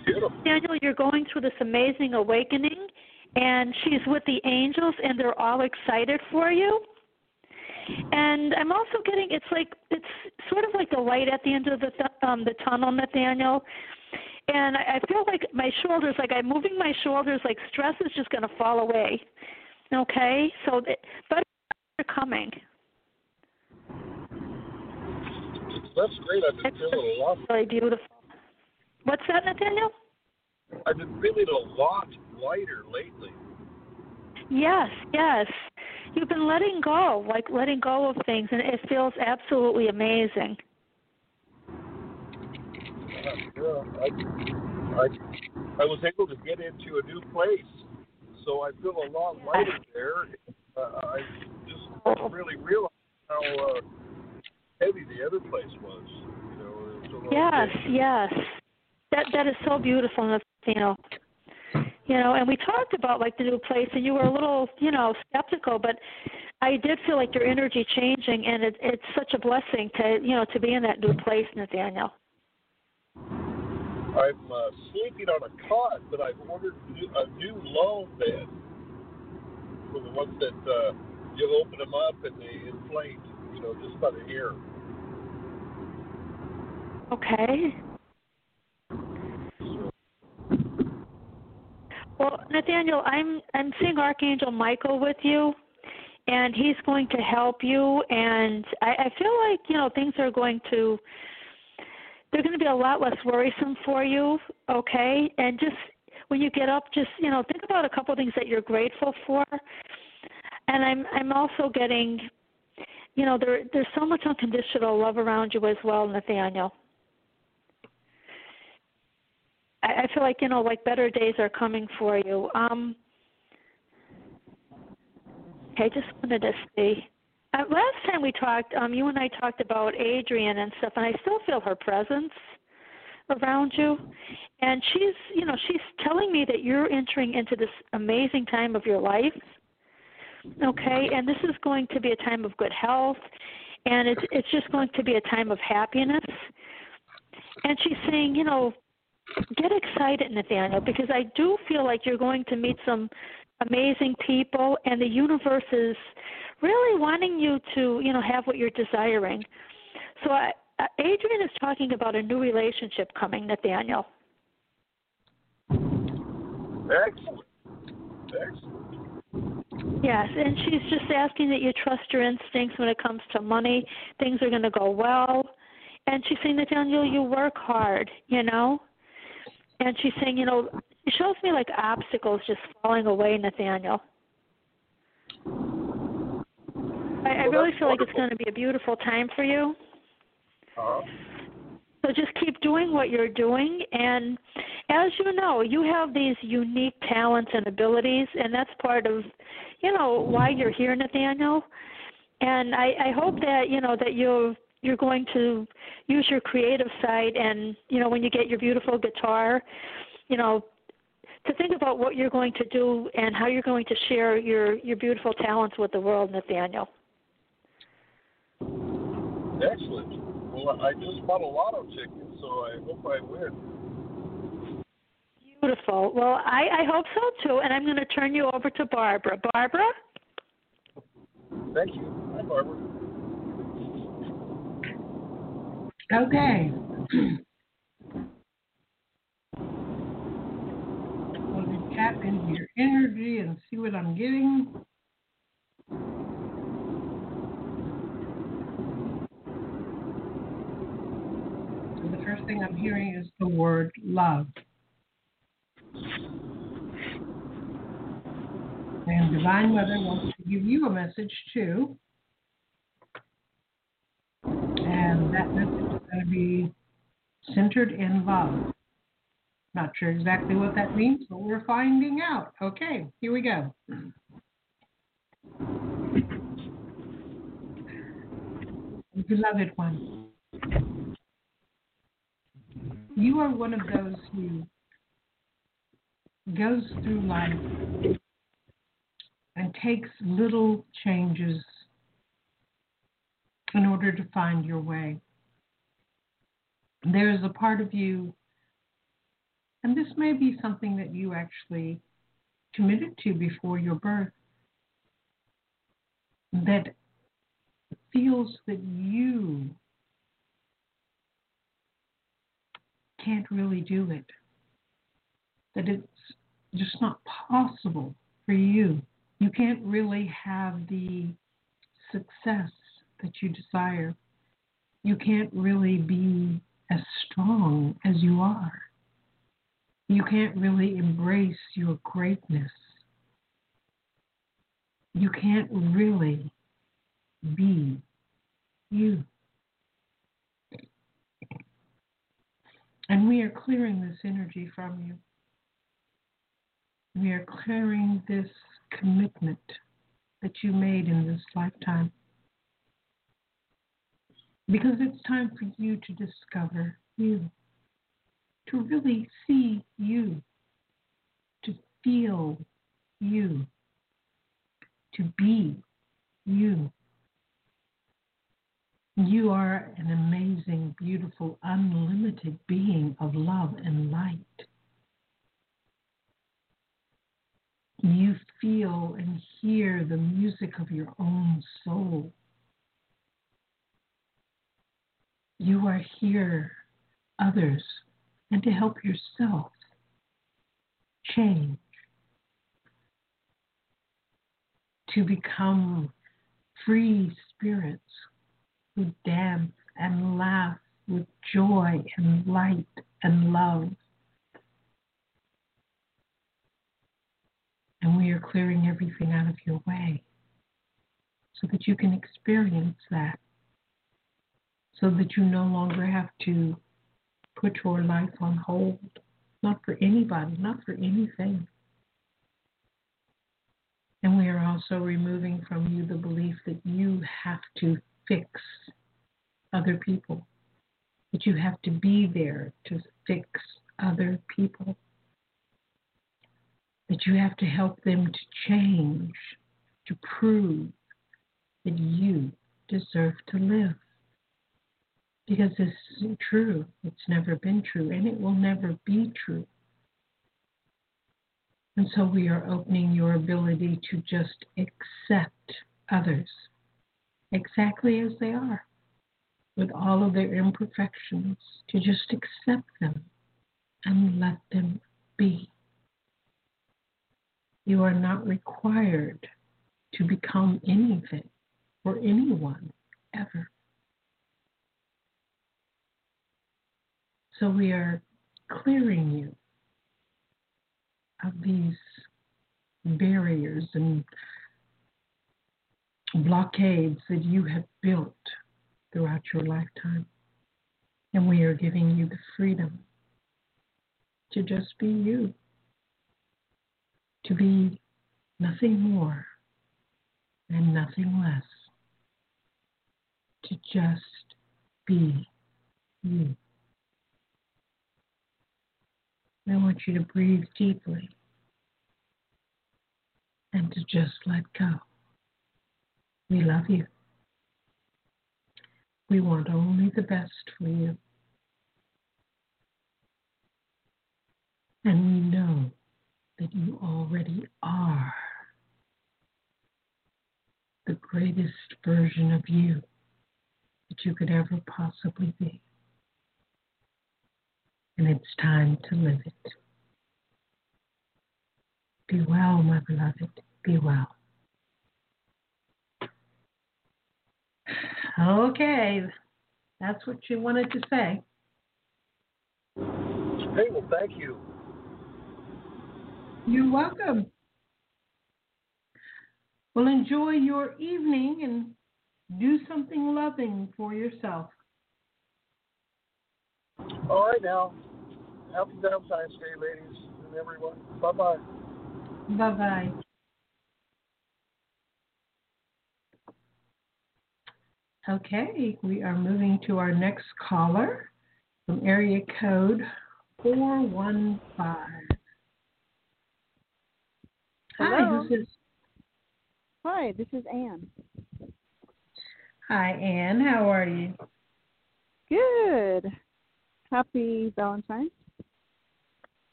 Beautiful. Daniel, you're going through this amazing awakening, and she's with the angels, and they're all excited for you. And I'm also getting it's like it's sort of like the light at the end of the th- um, the tunnel, Nathaniel. And I, I feel like my shoulders, like I'm moving my shoulders, like stress is just going to fall away. Okay, so th- but are coming. That's great. I've been feeling a lot. really beautiful. What's that, Nathaniel? I've been feeling a lot lighter lately. Yes, yes. You've been letting go, like letting go of things, and it feels absolutely amazing. Yeah, I, I, I was able to get into a new place, so I feel a lot lighter there. Uh, I just really realize how uh, heavy the other place was. You know, it was Yes, bit- yes. That that is so beautiful, Nathaniel. You know, and we talked about like the new place, and you were a little, you know, skeptical, but I did feel like your energy changing, and it, it's such a blessing to, you know, to be in that new place, Nathaniel. I'm uh, sleeping on a cot, but I've ordered new- a new long bed for the ones that uh, you open them up and they inflate, you know, just by the air. Okay. Well, Nathaniel, I'm I'm seeing Archangel Michael with you, and he's going to help you. And I, I feel like you know things are going to they're going to be a lot less worrisome for you. Okay, and just when you get up, just you know think about a couple of things that you're grateful for. And I'm I'm also getting, you know, there there's so much unconditional love around you as well, Nathaniel. I, I feel like you know, like better days are coming for you. Um, okay, just wanted to see. Uh, last time we talked, um, you and I talked about Adrian and stuff, and I still feel her presence around you. And she's, you know, she's telling me that you're entering into this amazing time of your life. Okay, and this is going to be a time of good health, and it's it's just going to be a time of happiness. And she's saying, you know, get excited, Nathaniel, because I do feel like you're going to meet some amazing people, and the universe is really wanting you to, you know, have what you're desiring. So I, uh, Adrian is talking about a new relationship coming, Nathaniel. Excellent. Excellent. Yes, and she's just asking that you trust your instincts when it comes to money. Things are going to go well. And she's saying, Nathaniel, you work hard, you know? And she's saying, you know, it shows me like obstacles just falling away, Nathaniel. I, I really feel like it's going to be a beautiful time for you. Uh-huh. So just keep doing what you're doing. And as you know, you have these unique talents and abilities, and that's part of, you know, why you're here, Nathaniel. And I, I hope that you know that you're you're going to use your creative side, and you know when you get your beautiful guitar, you know, to think about what you're going to do and how you're going to share your your beautiful talents with the world, Nathaniel. Excellent. Well, I just bought a lotto ticket, so I hope I win. Beautiful. Well, I, I hope so too. And I'm going to turn you over to Barbara. Barbara? Thank you. Hi, Barbara. Okay. We'll just tap into your energy and see what I'm getting. So the first thing I'm hearing is the word love. And Divine Mother wants to give you a message too. And that message is going to be centered in love. Not sure exactly what that means, but we're finding out. Okay, here we go. Beloved one, you are one of those who goes through life and takes little changes in order to find your way. There is a part of you, and this may be something that you actually committed to before your birth, that feels that you can't really do it, that it's just not possible for you. You can't really have the success that you desire. You can't really be as strong as you are. You can't really embrace your greatness. You can't really be you. And we are clearing this energy from you. We are clearing this commitment that you made in this lifetime. Because it's time for you to discover you, to really see you, to feel you, to be you. You are an amazing, beautiful, unlimited being of love and light. You feel and hear the music of your own soul. You are here, others, and to help yourself change, to become free spirits who dance and laugh with joy and light and love. And we are clearing everything out of your way so that you can experience that, so that you no longer have to put your life on hold, not for anybody, not for anything. And we are also removing from you the belief that you have to fix other people, that you have to be there to fix other people, that you have to help them to change, to prove that you deserve to live. Because this isn't true. It's never been true, and it will never be true. And so we are opening your ability to just accept others exactly as they are, with all of their imperfections, to just accept them and let them be. You are not required to become anything or anyone ever. So we are clearing you of these barriers and blockades that you have built throughout your lifetime. And we are giving you the freedom to just be you, to be nothing more and nothing less, to just be you. I want you to breathe deeply and to just let go. We love you. We want only the best for you. And we know that you already are the greatest version of you that you could ever possibly be. And it's time to live it. Be well, my beloved. Be well. Okay, that's what you wanted to say. Hey, well, thank you. You're welcome. Well, enjoy your evening and do something loving for yourself. All right, now. Happy Valentine's Day, ladies and everyone. Bye bye. Bye bye. Okay, we are moving to our next caller. from area code 415. Hi, Hello. this is Hi, this is Anne. Hi Anne, how are you? Good. Happy Valentine's.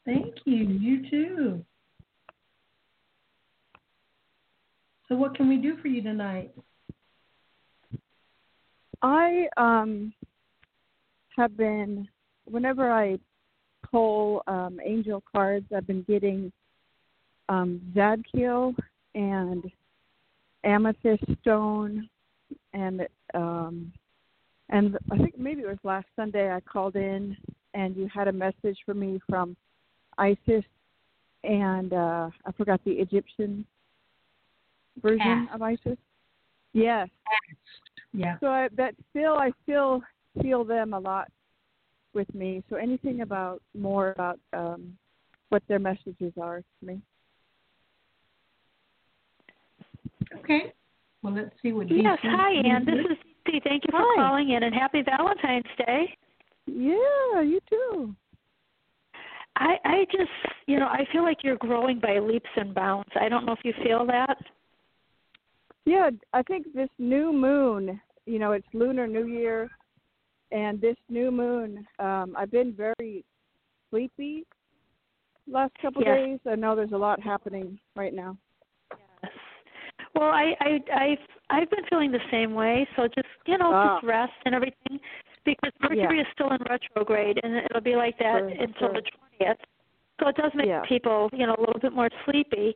Thank you. You too. So what can we do for you tonight? I um have been whenever I pull um angel cards, I've been getting um Zadkiel and amethyst stone and um and I think maybe it was last Sunday I called in and you had a message for me from Isis and uh I forgot the Egyptian version of Isis. Yes. Yeah. So I, that still, I still feel them a lot with me. So anything about more about um, what their messages are to me. Okay. Well, let's see what Yes, DC hi, can Ann. do. This is Dee. Thank you for Hi. calling in, and happy Valentine's Day. Yeah, you too. I I just you know I feel like you're growing by leaps and bounds. I don't know if you feel that. Yeah, I think this new moon, you know, it's Lunar New Year, and this new moon, um, I've been very sleepy last couple Yes. days. I know there's a lot happening right now. Yes. Well, I I I've I've been feeling the same way. So just you know Ah. just rest and everything because Mercury is still in retrograde and it'll be like that Sure, until sure. the twentieth. So it does make Yeah. people you know a little bit more sleepy.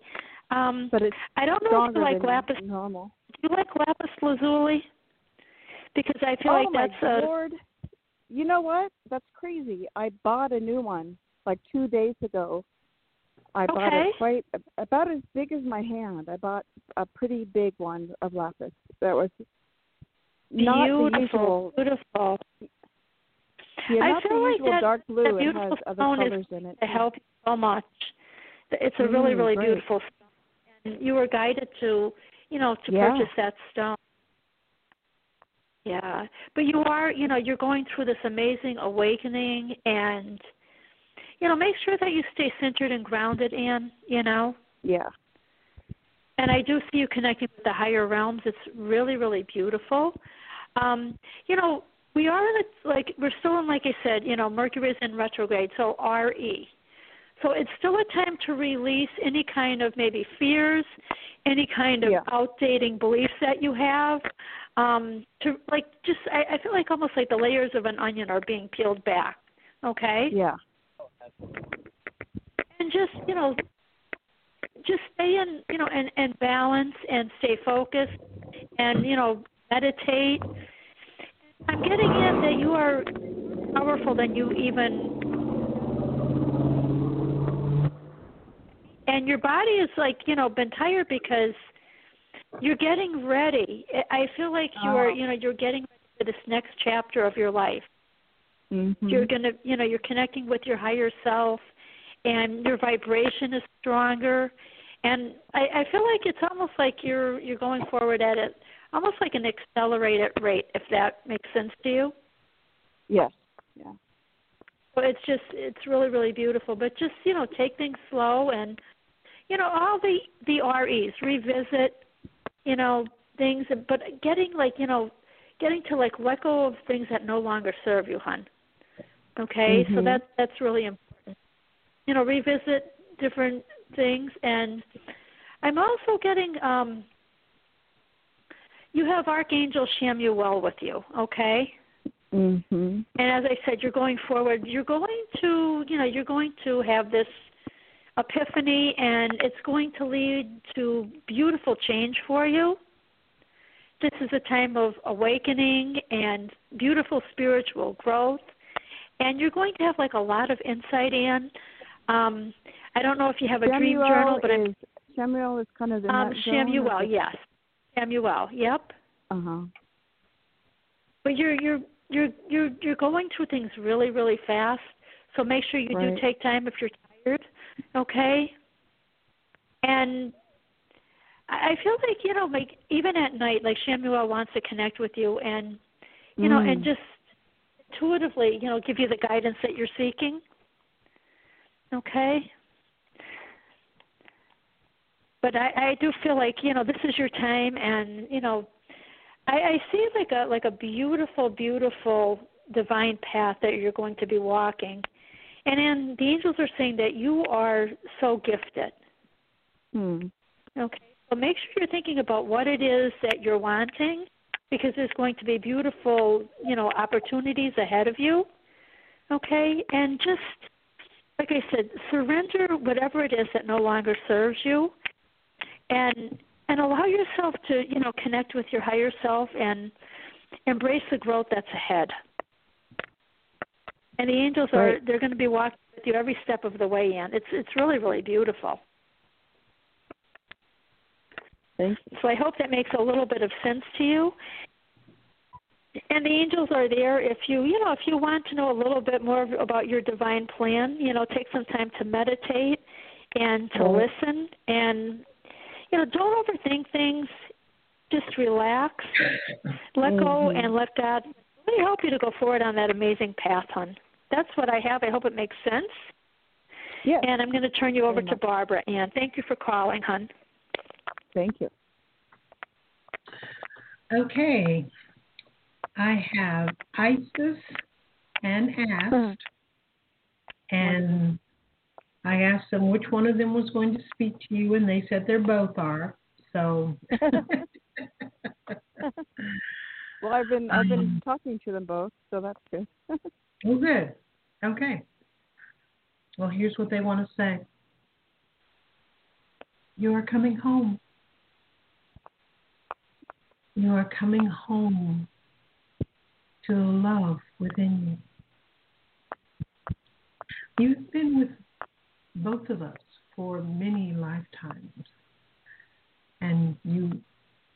Um, But it's I don't know if you like lapis. normal. Do you like lapis lazuli? Because I feel oh like my that's a lord! You know what? That's crazy. I bought a new one like two days ago. I bought Okay. it quite about as big as my hand. I bought a pretty big one of lapis. That was not beautiful, beautiful. Yeah, I feel the like that- dark blue. that It beautiful has other stone is colors in it. to help you so much. It's a really, Mm, really great. beautiful you were guided to, you know, to Yeah. purchase that stone. Yeah. But you are, you know, you're going through this amazing awakening and you know, make sure that you stay centered and grounded, Anne, you know. Yeah. And I do see you connecting with the higher realms. It's really, really beautiful. Um, you know, we are in a, like we're still in like I said, you know, Mercury is in retrograde, so RE. So it's still a time to release any kind of maybe fears, any kind of Yeah. outdating beliefs that you have. Um, to like just I, I feel like almost like the layers of an onion are being peeled back. Okay? Yeah. and just you know just stay in you know and and balance and stay focused and you know meditate i'm getting in that you are powerful than you even and your body is like you know been tired because you're getting ready i feel like you're Oh. you know you're getting ready for this next chapter of your life Mm-hmm. you're going to you know you're connecting with your higher self and your vibration is stronger and i i feel like it's almost like you're you're going forward at it almost like an accelerated rate if that makes sense to you Yes. Yeah. so it's just it's really really beautiful but just you know take things slow and you know all the the res revisit you know things but getting like you know getting to like let go of things that no longer serve you hon okay so Mhm. that that's really important you know revisit different things and i'm also getting um you have archangel Chamuel with you okay Mhm. and as I said, you're going forward. You're going to, you know, you're going to have this epiphany, and it's going to lead to beautiful change for you. This is a time of awakening and beautiful spiritual growth, and you're going to have like a lot of insight in. Um, I don't know if you have a dream journal, but I'm is Samuel is kind of in um, that zone. Yes, Samuel. Yep. Uh huh. But you're you're you're you're you're going through things really really fast. So make sure you Right. do take time if you're tired, okay? And I I feel like you know, like even at night, like Chamuel wants to connect with you, and you know, and Mm. just intuitively, you know, give you the guidance that you're seeking. Okay. But I, I do feel like you know this is your time, and you know, I, I see like a like a beautiful, beautiful divine path that you're going to be walking, and then the angels are saying that you are so gifted. Hmm. Okay. So make sure you're thinking about what it is that you're wanting because there's going to be beautiful, you know, opportunities ahead of you. Okay? And just like I said, surrender whatever it is that no longer serves you and and allow yourself to, you know, connect with your higher self and embrace the growth that's ahead. And the angels are Right. they're going to be walking with you every step of the way in. It's it's really really beautiful. Thank you. So I hope that makes a little bit of sense to you. And the angels are there if you, you know, if you want to know a little bit more about your divine plan, you know, take some time to meditate and to listen and you know, don't overthink things. Just relax, let go Mhm. and let God really help you to go forward on that amazing path, hon. That's what I have. I hope it makes sense. Yes. And I'm going to turn you over to. Barbara. And thank you for calling, hon. Thank you. Okay. I have Isis and asked, and I asked them which one of them was going to speak to you, and they said they're both are. So, well, I've been I've been Um, talking to them both, so that's good. oh, good. Okay. Well, here's what they want to say. You are coming home. You are coming home to the love within you. You've been with both of us for many lifetimes, and you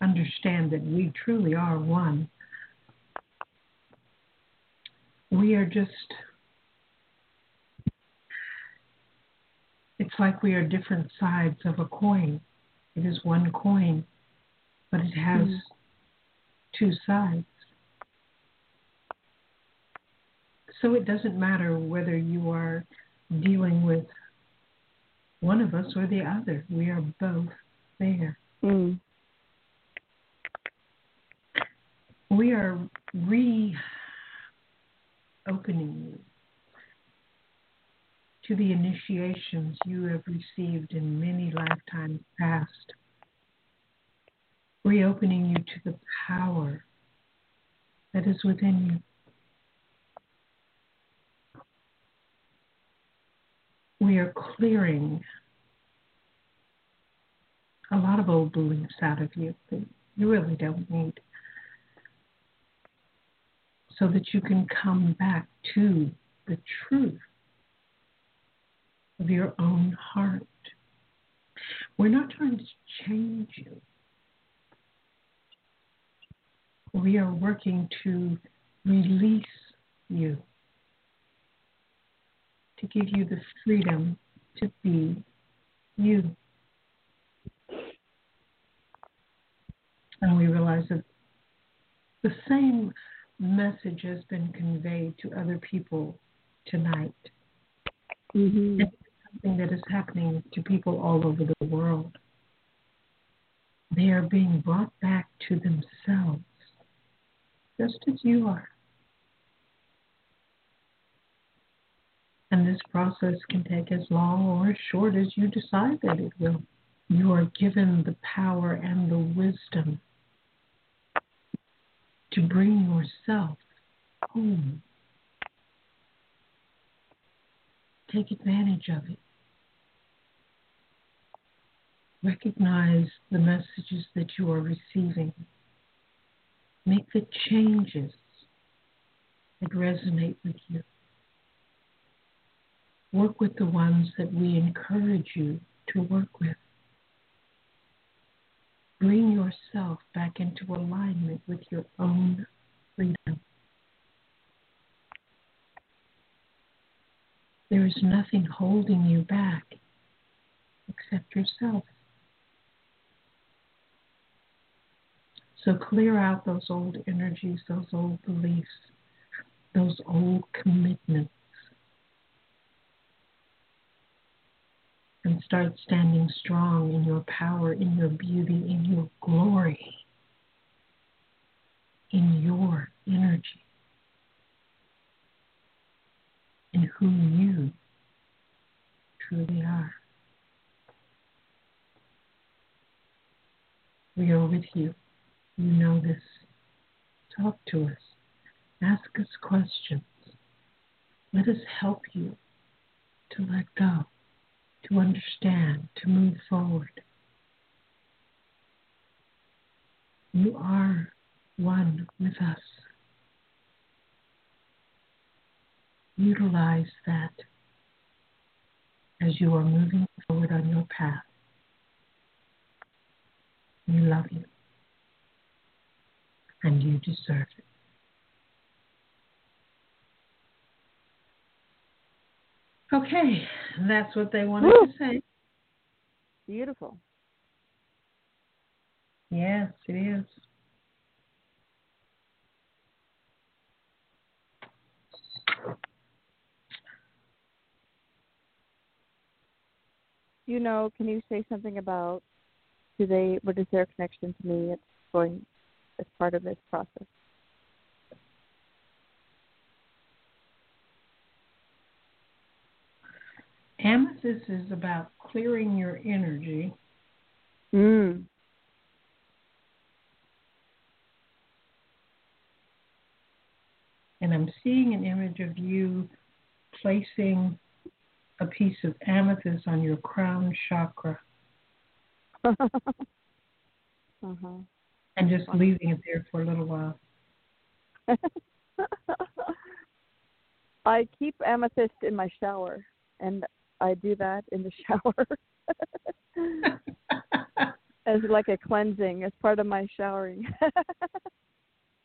understand that we truly are one. We are just, it's like we are different sides of a coin. It is one coin, but it has Mm. two sides. So it doesn't matter whether you are dealing with one of us or the other. We are both there. Mm. We are reopening you to the initiations you have received in many lifetimes past. Reopening you to the power that is within you. we are clearing a lot of old beliefs out of you that you really don't need so that you can come back to the truth of your own heart. We're not trying to change you. We are working to release you to give you the freedom to be you. And we realize that the same message has been conveyed to other people tonight. Mm-hmm. Something that is happening to people all over the world. They are being brought back to themselves, just as you are. And this process can take as long or as short as you decide that it will. You are given the power and the wisdom to bring yourself home. Take advantage of it. Recognize the messages that you are receiving. Make the changes that resonate with you. Work with the ones that we encourage you to work with. Bring yourself back into alignment with your own freedom. There is nothing holding you back except yourself. So clear out those old energies, those old beliefs, those old commitments and start standing strong in your power, in your beauty, in your glory, in your energy, in who you truly are. We are with you. You know this. Talk to us. Ask us questions. Let us help you to let go, to understand, to move forward. You are one with us. Utilize that as you are moving forward on your path. We love you. And you deserve it. Okay, that's what they wanted Woo. to say. Beautiful. Yes, it is. You know, can you say something about do they what is their connection to me it's going as part of this process? Amethyst is about clearing your energy Mm. and I'm seeing an image of you placing a piece of amethyst on your crown chakra uh-huh. and just leaving it there for a little while. I keep amethyst in my shower and I do that in the shower. as like a cleansing as part of my showering.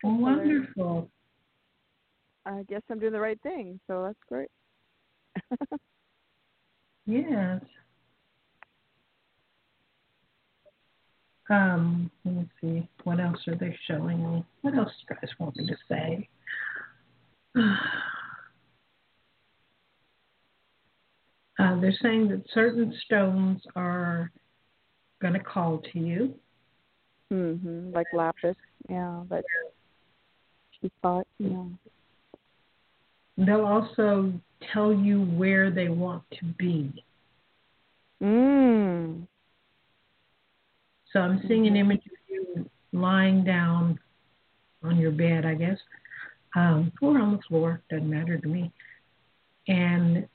Wonderful. I guess I'm doing the right thing, so that's great. Yes. Um, let me see. What else are they showing me? What else do you guys want me to say? Uh, they're saying that certain stones are going to call to you. Mm-hmm. Like lapis, yeah, but she thought, yeah. They'll also tell you where they want to be. Mm. So I'm seeing an image of you lying down on your bed, I guess, um, or on the floor, doesn't matter to me. And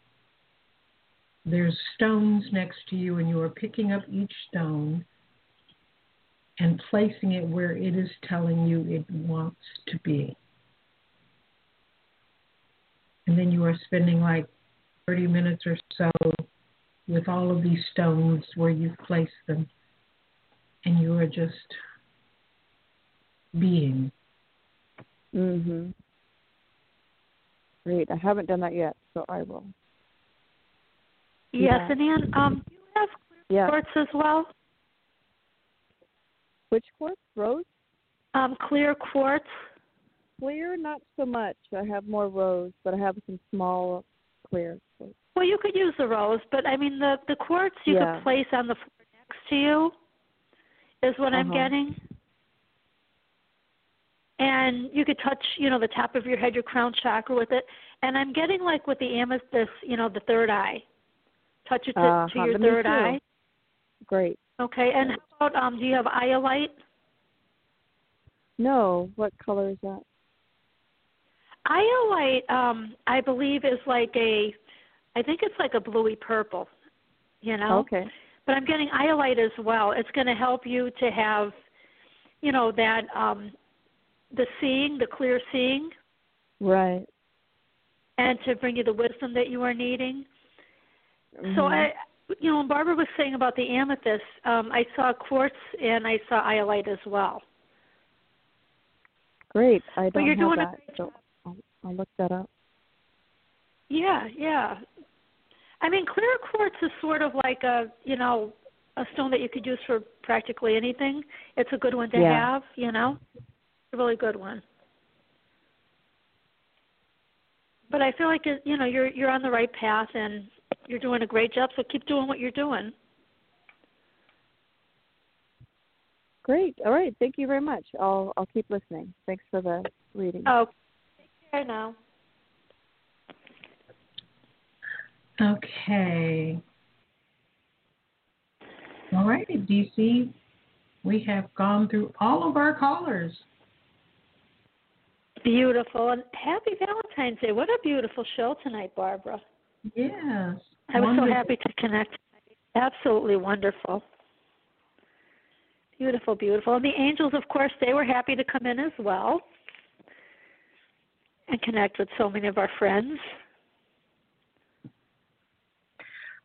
there's stones next to you, and you are picking up each stone and placing it where it is telling you it wants to be. And then you are spending like 30 minutes or so with all of these stones where you've placed them and you are just being. Mhm. Great. I haven't done that yet, so I will. Yes, Yeah. and Ann, um, do you have Yeah. quartz as well? Which quartz? Rose? Um, clear quartz. Clear, not so much. I have more rose, but I have some small clear. Well, you could use the rose, but I mean the the quartz you Yeah. could place on the floor next to you is what I'm Uh-huh. getting. And you could touch, you know, the top of your head, your crown chakra with it. And I'm getting like with the amethyst, you know, the third eye. Touch it to, Uh-huh, to your third too. eye. Great. Okay. And how about um do you have iolite? No, what color is that? Iolite, um, I believe is like a I think it's like a bluey purple, you know. Okay. But I'm getting iolite as well. It's going to help you to have, you know, that um, the seeing, the clear seeing, Right. and to bring you the wisdom that you are needing. So Mhm. I, you know, when Barbara was saying about the amethyst, um, I saw quartz and I saw iolite as well. Great. I don't you're have doing a that, great so I'll, look that up. Yeah, yeah. I mean, clear quartz is sort of like a, you know, a stone that you could use for practically anything. It's a good one to Yeah. have, you know. A really good one. but I feel like it, you know you're you're on the right path and you're doing a great job. So keep doing what you're doing. Great. All right. Thank you very much. I'll I'll keep listening. Thanks for the reading. Oh, now. Okay. All righty, DC. We have gone through all of our callers. Beautiful and happy Valentine's Day. What a beautiful show tonight, Barbara. Yes. I was wonderful. so happy to connect. Absolutely wonderful. Beautiful, beautiful. And the angels, of course, they were happy to come in as well and connect with so many of our friends.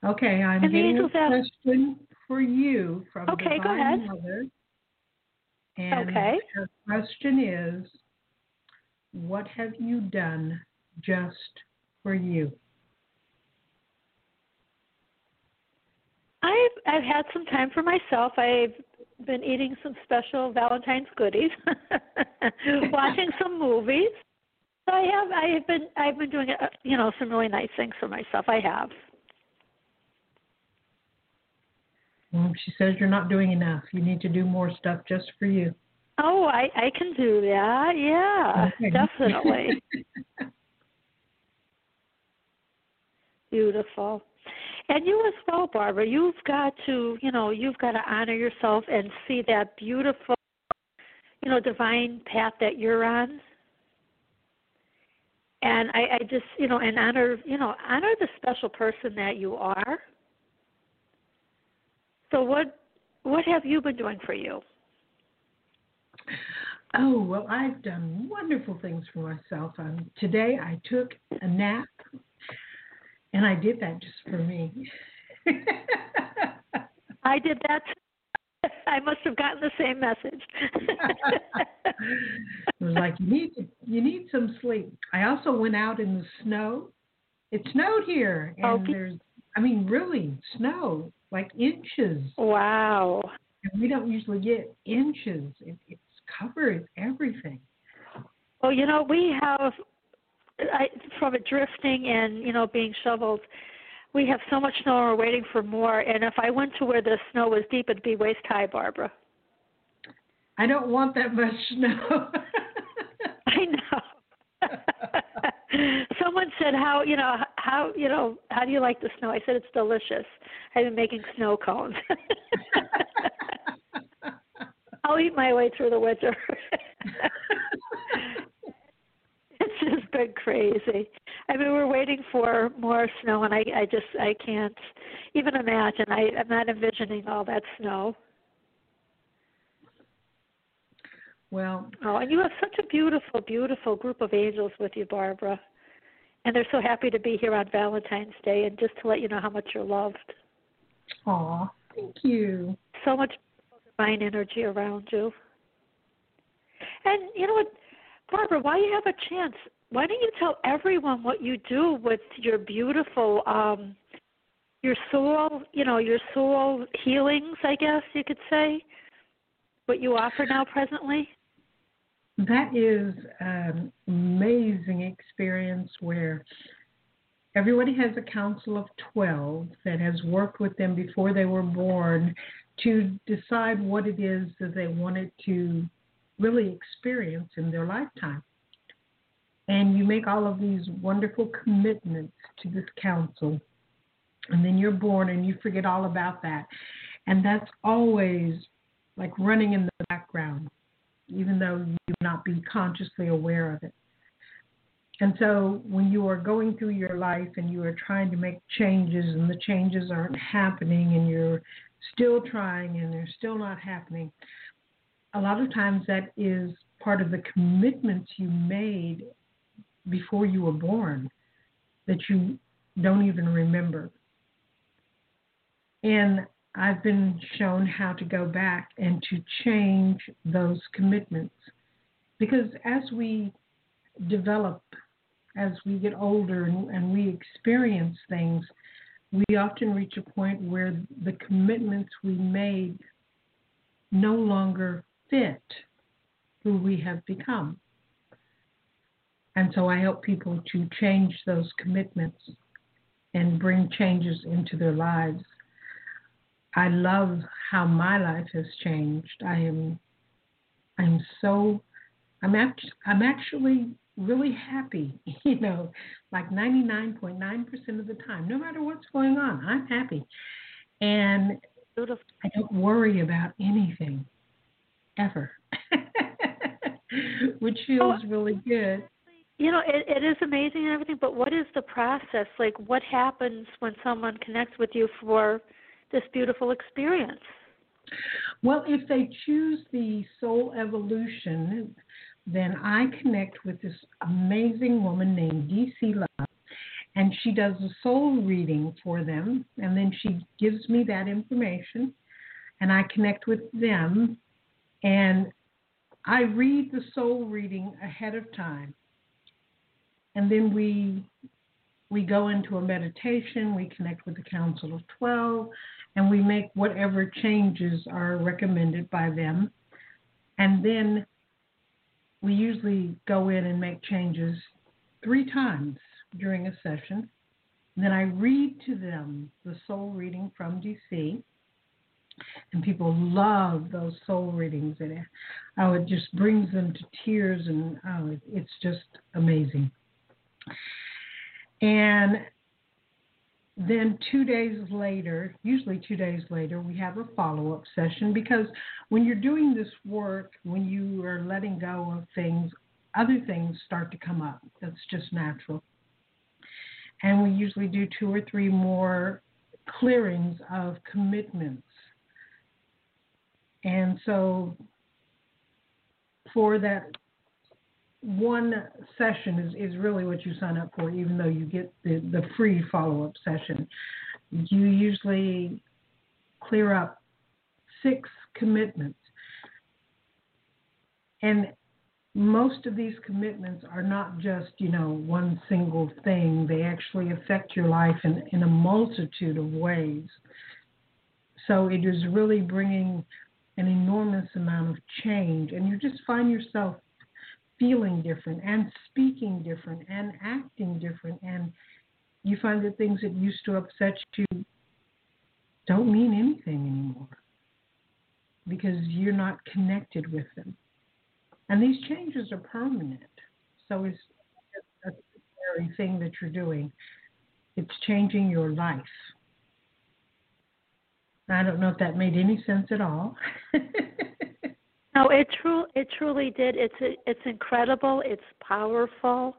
Okay, I'm And the getting a question for you from Okay, go Divine ahead. Mother. And Okay. her question is, what have you done just for you? I've I've had some time for myself. I've been eating some special Valentine's goodies, watching some movies. I have I have been I've been doing uh, you know some really nice things for myself. I have. Mm, She says you're not doing enough. You need to do more stuff just for you. Oh, I I can do that. Yeah, Okay. definitely. Beautiful. And you as well, Barbara. You've got to, you know, you've got to honor yourself and see that beautiful, you know, divine path that you're on. And I, I just, you know, and honor, you know, honor the special person that you are. So what, what have you been doing for you? Oh, well, I've done wonderful things for myself. Um, today I took a nap, and I did that just for me. I did that. I must have gotten the same message. it was like you need to, you need some sleep. I also went out in the snow. It snowed here, oh, and Okay. there's, I mean, really snow, like inches. wow. And we don't usually get inches. It, it's covered everything. Well, you know, we have I, from it drifting and you know being shoveled. We have so much snow, and we're waiting for more. And if I went to where the snow was deep, it'd be waist high, Barbara. I don't want that much snow. I know. Someone said, "How you know how you know how do you like the snow?" I said, "It's delicious. I've been making snow cones. I'll eat my way through the winter." it's just been crazy. I mean, we're waiting for more snow, and I I just I can't even imagine. I I'm not envisioning all that snow. well, Oh, and you have such a beautiful, beautiful group of angels with you, Barbara. And they're so happy to be here on Valentine's Day and just to let you know how much you're loved. aw, thank you. So much divine energy around you. And you know what, Barbara, while you have a chance, why don't you tell everyone what you do with your beautiful um your soul, you know, your soul healings, I guess you could say, what you offer now presently? That is an amazing experience where everybody has a council of 12 that has worked with them before they were born to decide what it is that they wanted to really experience in their lifetime. And you make all of these wonderful commitments to this council. And then you're born and you forget all about that. And that's always like running in the background even though you may not be consciously aware of it. And so when you are going through your life and you are trying to make changes and the changes aren't happening and you're still trying and they're still not happening, a lot of times that is part of the commitments you made before you were born that you don't even remember. And I've been shown how to go back and to change those commitments. Because as we develop, as we get older and, and we experience things, we often reach a point where the commitments we made no longer fit who we have become. And so I help people to change those commitments and bring changes into their lives. I love how my life has changed. I am I'm so I'm act, I'm actually really happy, you know, like 99.9% of the time. No matter what's going on, I'm happy. And I don't worry about anything ever. Which feels Oh. really good. You know, it, it is amazing and everything, but what is the process? Like, what happens when someone connects with you for this beautiful experience? Well, if they choose the soul evolution, then I connect with this amazing woman named DC Love, and she does a soul reading for them, and then she gives me that information, and I connect with them, and I read the soul reading ahead of time, and then we we go into a meditation, we connect with the Council of Twelve, and we make whatever changes are recommended by them. And then we usually go in and make changes three times during a session. And then I read to them the soul reading from DC. And people love those soul readings. And it, oh, it just brings them to tears, and oh, it's just amazing. And then two days later, usually two days later, we have a follow up session because when you're doing this work, when you are letting go of things, other things start to come up. That's just natural. And we usually do two or three more clearings of commitments. And so for that one session is, is really what you sign up for, even though you get the, the free follow up session. You usually clear up six commitments. And most of these commitments are not just, you know, one single thing. They actually affect your life in, in a multitude of ways. So it is really bringing an enormous amount of change. And you just find yourself feeling different and speaking different and acting different and you find that things that used to upset you don't mean anything anymore because you're not connected with them. And these changes are permanent. So it's a very thing that you're doing. It's changing your life i don't know if that made any sense at all No, it true it truly did. It's it's incredible. It's powerful,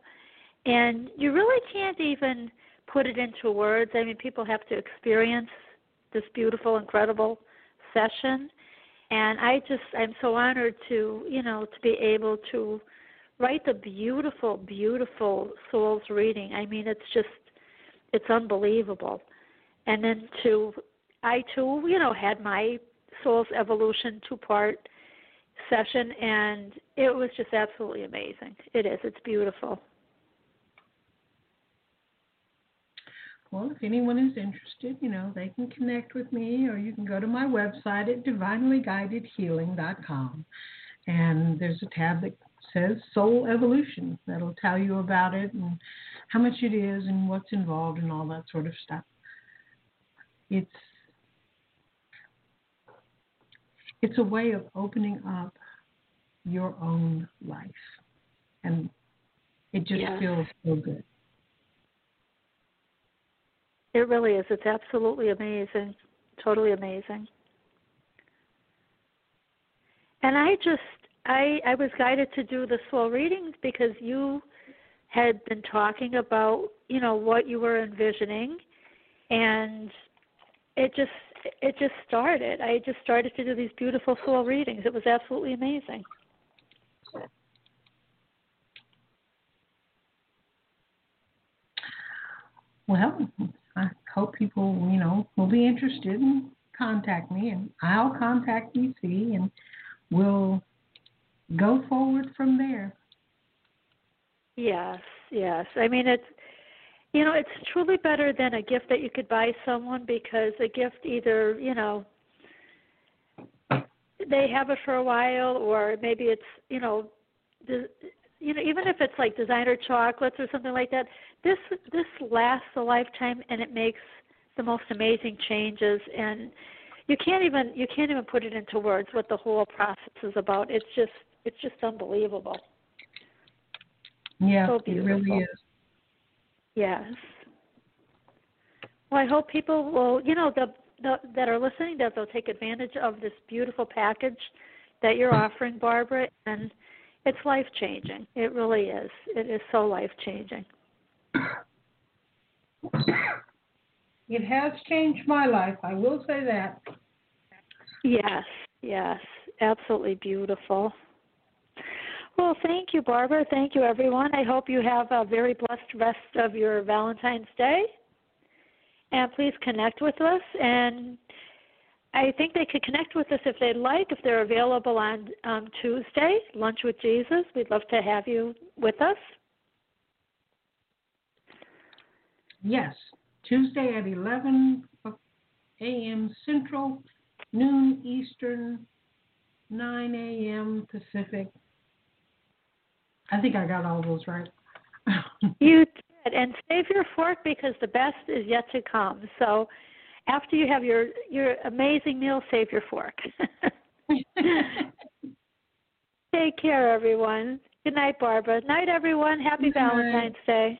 and you really can't even put it into words. I mean, people have to experience this beautiful, incredible session, and I just I'm so honored to you know to be able to write the beautiful, beautiful souls reading. I mean, it's just it's unbelievable, and then to I too you know had my soul's evolution two part session and it was just absolutely amazing. It is. It's beautiful. Well, if anyone is interested, you know, they can connect with me or you can go to my website at divinelyguidedhealing.com. And there's a tab that says Soul Evolution that'll tell you about it and how much it is and what's involved and all that sort of stuff. It's it's a way of opening up your own life. And it just Yes. feels so good. It really is. It's absolutely amazing. Totally amazing. And I just I I was guided to do the soul readings because you had been talking about, you know, what you were envisioning and it just it just started. I just started to do these beautiful soul readings. It was absolutely amazing. Well, I hope people, you know, will be interested and contact me, and I'll contact DC, and we'll go forward from there. Yes, yes. I mean, it's you know, it's truly better than a gift that you could buy someone because a gift either, you know, they have it for a while or maybe it's, you know, the, you know, even if it's like designer chocolates or something like that, this this lasts a lifetime and it makes the most amazing changes and you can't even you can't even put it into words what the whole process is about. It's just it's just unbelievable. Yeah, So it really is. Yes. Well, I hope people will, you know, the, the that are listening that they'll take advantage of this beautiful package that you're offering, Barbara, and it's life changing. It really is. It is so life changing. It has changed my life. I will say that. Yes, yes, absolutely beautiful. Well, thank you, Barbara. Thank you, everyone. I hope you have a very blessed rest of your Valentine's Day. And please connect with us. And I think they could connect with us if they'd like, if they're available on um, Tuesday, Lunch with Jesus. We'd love to have you with us. Yes, Tuesday at 11 a.m. Central, noon Eastern, 9 a.m. Pacific. I think I got all those right. You did, and save your fork because the best is yet to come. So, after you have your your amazing meal, save your fork. Take care, everyone. Good night, Barbara. Night, everyone. Happy. Valentine's Day.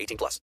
18 plus.